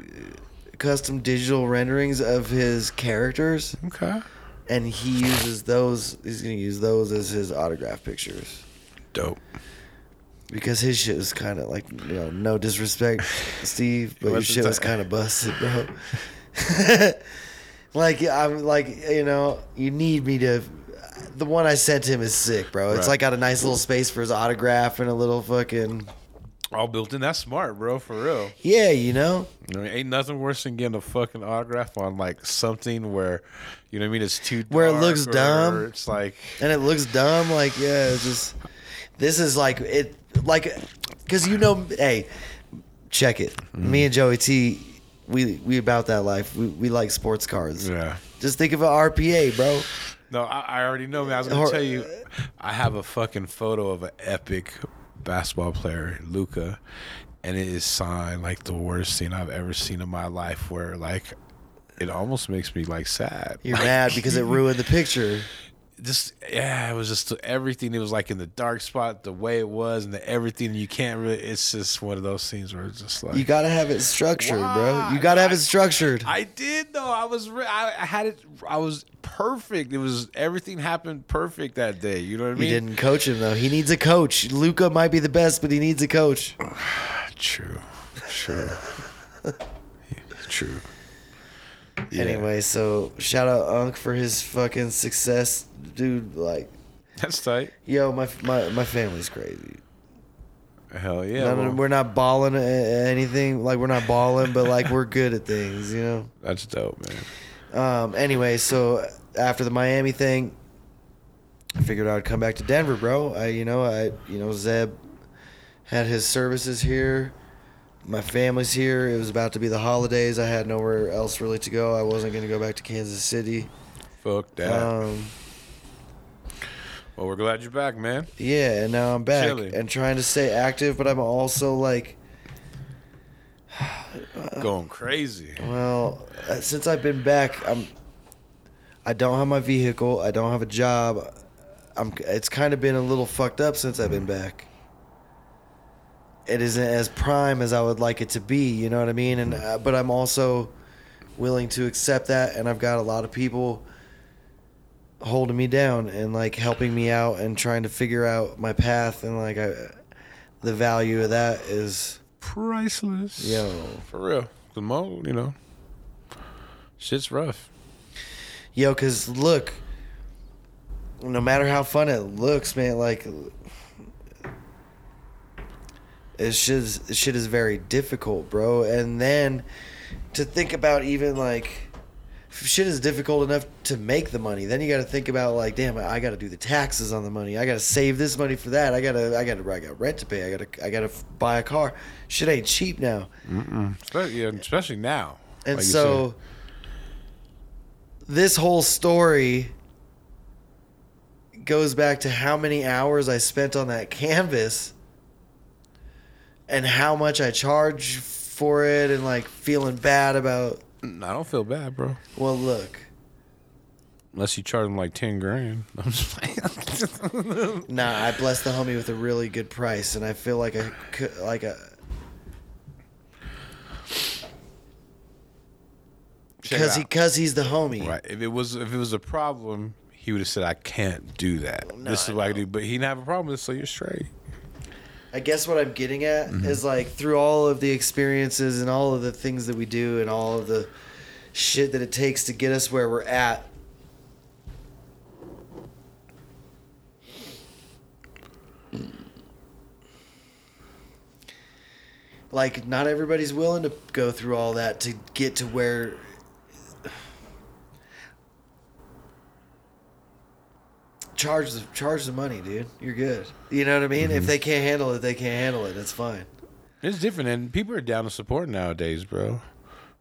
custom digital renderings of his characters,
okay.
and he uses those. He's gonna use those as his autograph pictures.
Dope.
Because his shit was kind of like, you know, no disrespect, Steve, but your shit was kind of busted, bro. like I'm like, you know, you need me to. The one I sent him is sick, bro. It's
Right.
like got a nice little space for his autograph and a little fucking
All built in. That's smart, bro. For real.
yeah, you know.
I mean, ain't nothing worse than getting a fucking autograph on like something where, you know what I mean? It's too
Where it
dark
looks
or
dumb.
It's like
And it looks dumb, like yeah, it's just this is like it, like because you know, hey, check it.
Mm-hmm.
Me and Joey T, we we about that life. We we like sports cars.
yeah.
Just think of an RPA, bro.
No, I, I already know. Man, I was gonna
Or-
tell you, I have a fucking photo of an epic basketball player, Luka, and it is signed like the worst thing I've ever seen in my life. Where like, it almost makes me like sad.
You're
Like,
mad because it ruined the picture.
Just yeah, it was just everything. It was like in the dark spot, the way it was, and the everything. You can't really. It's just one of those scenes where it's just like
You gotta have it structured, bro. You gotta have it structured.
I did though. I was re- I, I had it. I was perfect. It was everything happened perfect that day. You know what I
You
mean?
didn't coach him though. He needs a coach. Luka might be the best, but he needs a coach.
True. True. True. Yeah.
Anyway, so shout out Unc for his fucking success, dude. Like,
That's tight.
Yo, my my my family's crazy.
Hell yeah.
None
well,
we're not balling at anything. Like we're not balling, but like we're good at things. You know.
that's dope, man.
Um, anyway, so after the Miami thing, I figured I'd come back to Denver, bro. I, you know, I, you know, Zeb had his services here. My family's here. It was about to be the holidays. I had nowhere else really to go. I wasn't going to go back to Kansas City.
Fuck that.
Um,
well, we're glad you're back, man.
yeah, and now I'm back
Chilling.
and trying to stay active, but I'm also like,
Going crazy.
Well, uh, since I've been back, I'm. I don't have my vehicle. I don't have a job. I'm. It's kind of been a little fucked up since I've been back. It isn't as prime as I would like it to be. You know what I mean? And uh, but I'm also willing to accept that, and I've got a lot of people holding me down and like helping me out and trying to figure out my path and like I, the value of that is
Priceless.
yo
For real. The mo, you know. Shit's rough.
Yo, cause look, no matter how fun it looks, man, like it just shit is very difficult, bro. And then to think about even like shit is difficult enough to make the money, then you got to think about like, damn, I got to do the taxes on the money. I got to save this money for that. I gotta, I gotta, I got rent to pay. I gotta, I gotta buy a car. Shit ain't cheap now.
Especially, especially now.
And
like
so this whole story goes back to how many hours I spent on that canvas and how much I charge for it and like feeling bad about.
I don't feel bad, bro.
well look
Unless you charge them like 10 grand. I'm just
nah I blessed the homie with a really good price and I feel like I could like
uh, a
cuz he cuz he's the homie
Right. If it was if it was a problem, he would have said, "I can't do that.
No,
this is
I
what I do." But he didn't have a problem with it, so you're straight.
I guess what I'm getting at
Mm-hmm.
is like through all of the experiences and all of the things that we do and all of the shit that it takes to get us where we're at. Like not everybody's willing to go through all that to get to where charge the charge the money, dude. You're good. You know what I mean? If they can't handle it, they can't handle it. It's fine.
It's different, and people are down to support nowadays, bro.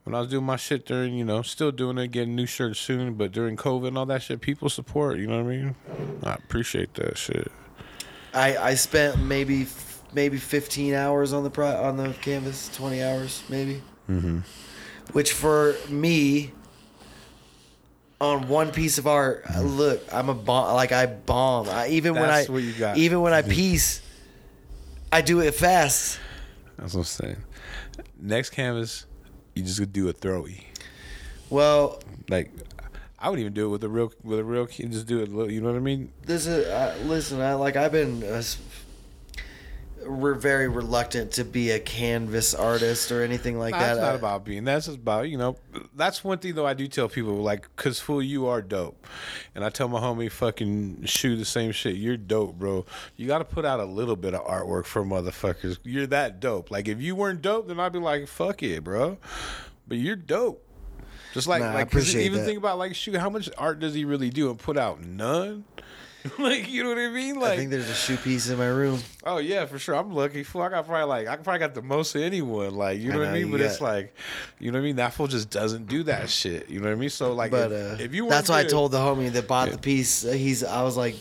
When I was doing my shit during, you know, still doing it, getting new shirts soon, but during COVID and all that shit, people support. You know what I mean? I appreciate that shit.
I I spent maybe maybe 15 hours on the pro, on the canvas, 20 hours maybe. Mm-hmm. Which for me, on one piece of art, uh, look, I'm a bomb. Like I bomb. I, even when I
what you got.
even when I piece, I do it fast.
That's what I'm saying. Next canvas, you just do a throwy.
Well,
Like, I would even do it with a real, with a real kid. Just do it. You know what I mean?
this is uh, listen. I like I've been. Uh, s- we're very reluctant to be a canvas artist or anything like that.
It's not
I-
about being. That's just about you know. That's one thing though. I do tell people like, cause fool, you are dope, and I tell my homie, fucking shoot the same shit. You're dope, bro. You got to put out a little bit of artwork for motherfuckers. You're that dope. Like if you weren't dope, then I'd be like, fuck it, bro. But you're dope. Just like
Nah, appreciate
even
that.
think about like shoot, how much art does he really do and put out none? like you know what I mean? Like
I think there's a shoe piece in my room.
Oh yeah, for sure. I'm lucky. Fool, I got probably like I probably got the most of anyone. Like you
I
know, what I mean. But it's
got-
like, you know what I mean. That fool just doesn't do that shit. You know what I mean. So like,
But
if,
uh,
if you
that's why I told the homie that bought
Yeah.
the piece. uh, He's I was like,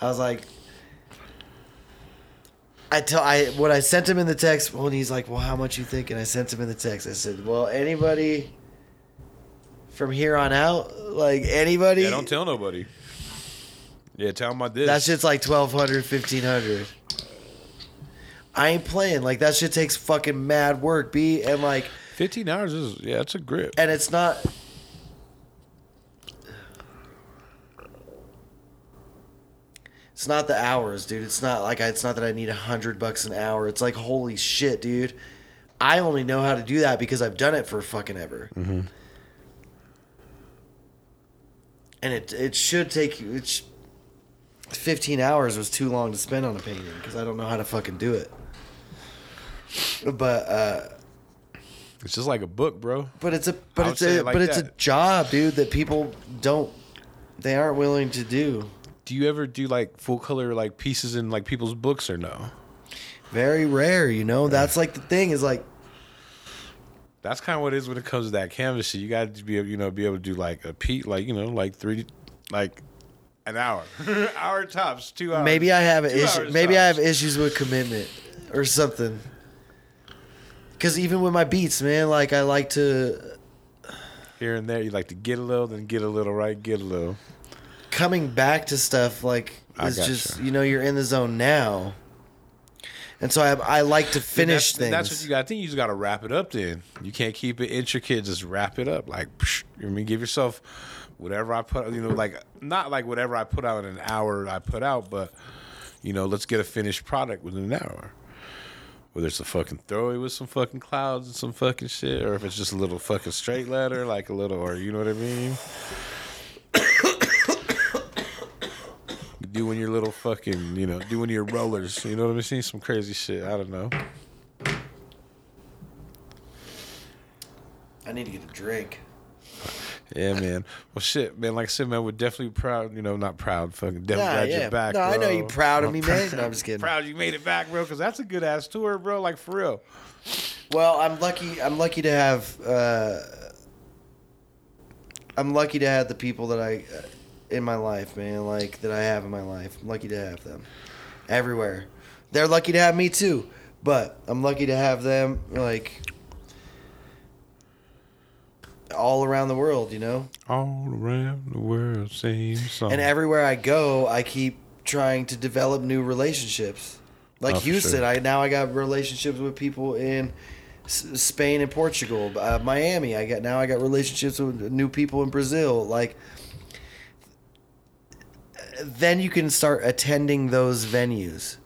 I was like, I tell I what I sent him in the text when he's like, well, how much you think? And I sent him in the text. I said, well, anybody from here on out, like anybody,
Yeah, don't tell nobody. Yeah, tell him about this.
that shit's like 1200 1500 I ain't playing. Like that shit takes fucking mad work, b and like,
fifteen hours is yeah, it's a grip.
and it's not. It's not the hours, dude. It's not like I, it's not that I need a hundred bucks an hour. It's like holy shit, dude. I only know how to do that because I've done it for fucking ever.
Mm-hmm.
And it it should take you. It's 15 hours was too long to spend on a painting because I don't know how to fucking do it. But uh,
It's just like a book, bro.
but it's a but it's a
it like
but it's a job, dude, that people don't they aren't willing to do.
Do you ever do like full color like pieces in like people's books or no?
Very rare, you know. That's like the thing is like
That's kind of what it is when it comes to that canvas. You got to be able, you know, be able to do like a peat, like you know, like three, like an hour, hour tops, two hours.
maybe I have an
Two
issue.
hours
Maybe I have issues with commitment or something. Because even with my beats, man, like I like to
here and there. You like to get a little, then get a little, right? Get a little.
coming back to stuff like
it's
just you know you're in the zone now, and so I I like to finish
that's,
things.
That's what you got. I think you just got to wrap it up. Then you can't keep it intricate. Just wrap it up. Like, psh, I mean, give yourself whatever I put. You know, like not like whatever I put out in an hour. I put out, but you know, let's get a finished product within an hour. Whether it's a fucking throwaway with some fucking clouds and some fucking shit, or if it's just a little fucking straight letter, like a little, or you know what I mean. doing your little fucking, you know, doing your rollers. You know what I'm saying? Some crazy shit. I don't know.
I need to get a drink.
Yeah, man. Well, shit, man. Like I said, man, we're definitely proud. You know, not proud. Fucking definitely
Nah,
glad
yeah.
you're back.
No, I know
bro.
you proud of me, man. No, I'm just kidding.
proud you made it back, bro. Because that's a good ass tour, bro. Like for real.
Well, I'm lucky. I'm lucky to have. Uh, I'm lucky to have the people that I, uh, in my life, man, like that I have in my life. I'm lucky to have them, everywhere. They're lucky to have me too, but I'm lucky to have them like all around the world. You know.
All around the world, same song.
And everywhere I go, I keep trying to develop new relationships. Like
Oh,
Houston,
sure.
I now I got relationships with people in S- Spain and Portugal, uh, Miami. I got now I got relationships with new people in Brazil. Like then you can start attending those venues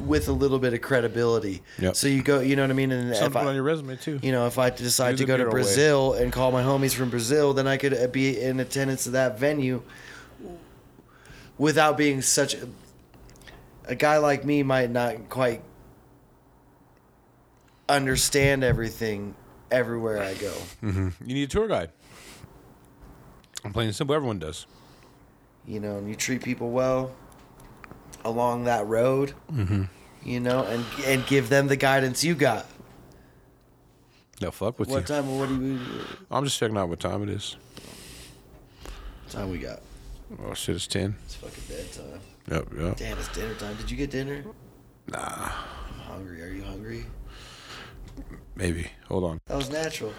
with a little bit of credibility.
Yep.
So you go, you know what I mean? And if
something
I,
on your resume too.
you know, if I decide to go to
Bureau way.
Brazil and call my homies from Brazil, then I could uh, be in attendance of that venue without being such a, a guy like me might not quite understand everything everywhere I go.
You need a tour guide. I'm plain and simple. Everyone does.
You know, and you treat people well along that road.
Mm-hmm.
You know, and and give them the guidance you got.
They'll fuck with
What
you.
time? What do we?
I'm just checking out what time it is.
What time we got?
Oh shit, it's ten.
It's fucking bedtime.
Yep, yep.
Damn, it's dinner time. Did you get dinner?
Nah,
I'm hungry. Are you hungry?
maybe. Hold on.
That was natural,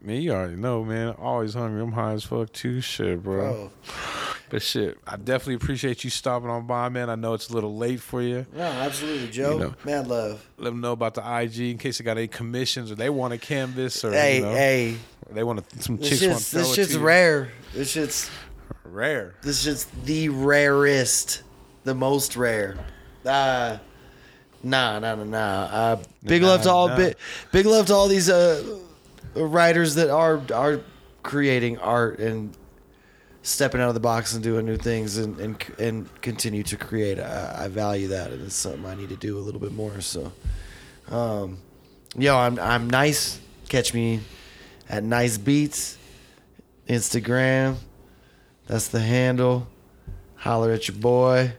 Man, you already know, man. Always hungry. I'm high as fuck too. Shit, bro.
bro.
But shit, I definitely appreciate you stopping on by, man. I know it's a little late for you.
No, absolutely, Joe.
You know.
Mad love.
Let them know about the IG in case they got any commissions or they want a canvas or
Hey,
you know,
hey.
they want to, some
This
chicks want
shit's, this
it
shit's rare. This shit's
Rare.
this shit's the rarest, the most rare. Uh nah, nah, nah, nah. Uh, big
Nah,
love to all
nah.
big, big love to all these uh writers that are are creating art and stepping out of the box and doing new things and and, and continue to create. I, I value that, and it's something I need to do a little bit more. So, um, yo, I'm I'm nice. Catch me at Nice Beats, Instagram. That's the handle. Holler at your boy.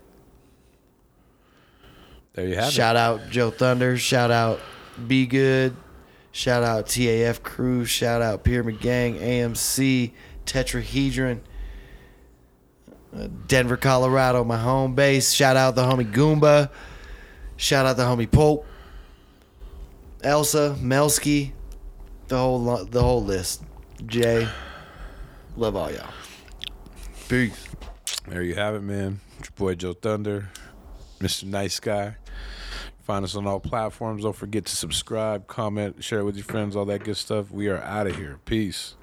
There you have it.
Shout out Joe Thunder. Shout out Be Good. Shout out TAF Crew. Shout out Pyramid Gang, AMC, Tetrahedron, Denver, Colorado, my home base. Shout out the homie Goomba. Shout out the homie Pope, Elsa, Melsky, the whole lo- the whole list. Jay, love all y'all. Peace.
There you have it, man. It's your boy Joe Thunder, Mr. Nice Guy. Find us on all platforms. Don't forget to subscribe, comment, share it with your friends, all that good stuff. We are out of here. Peace.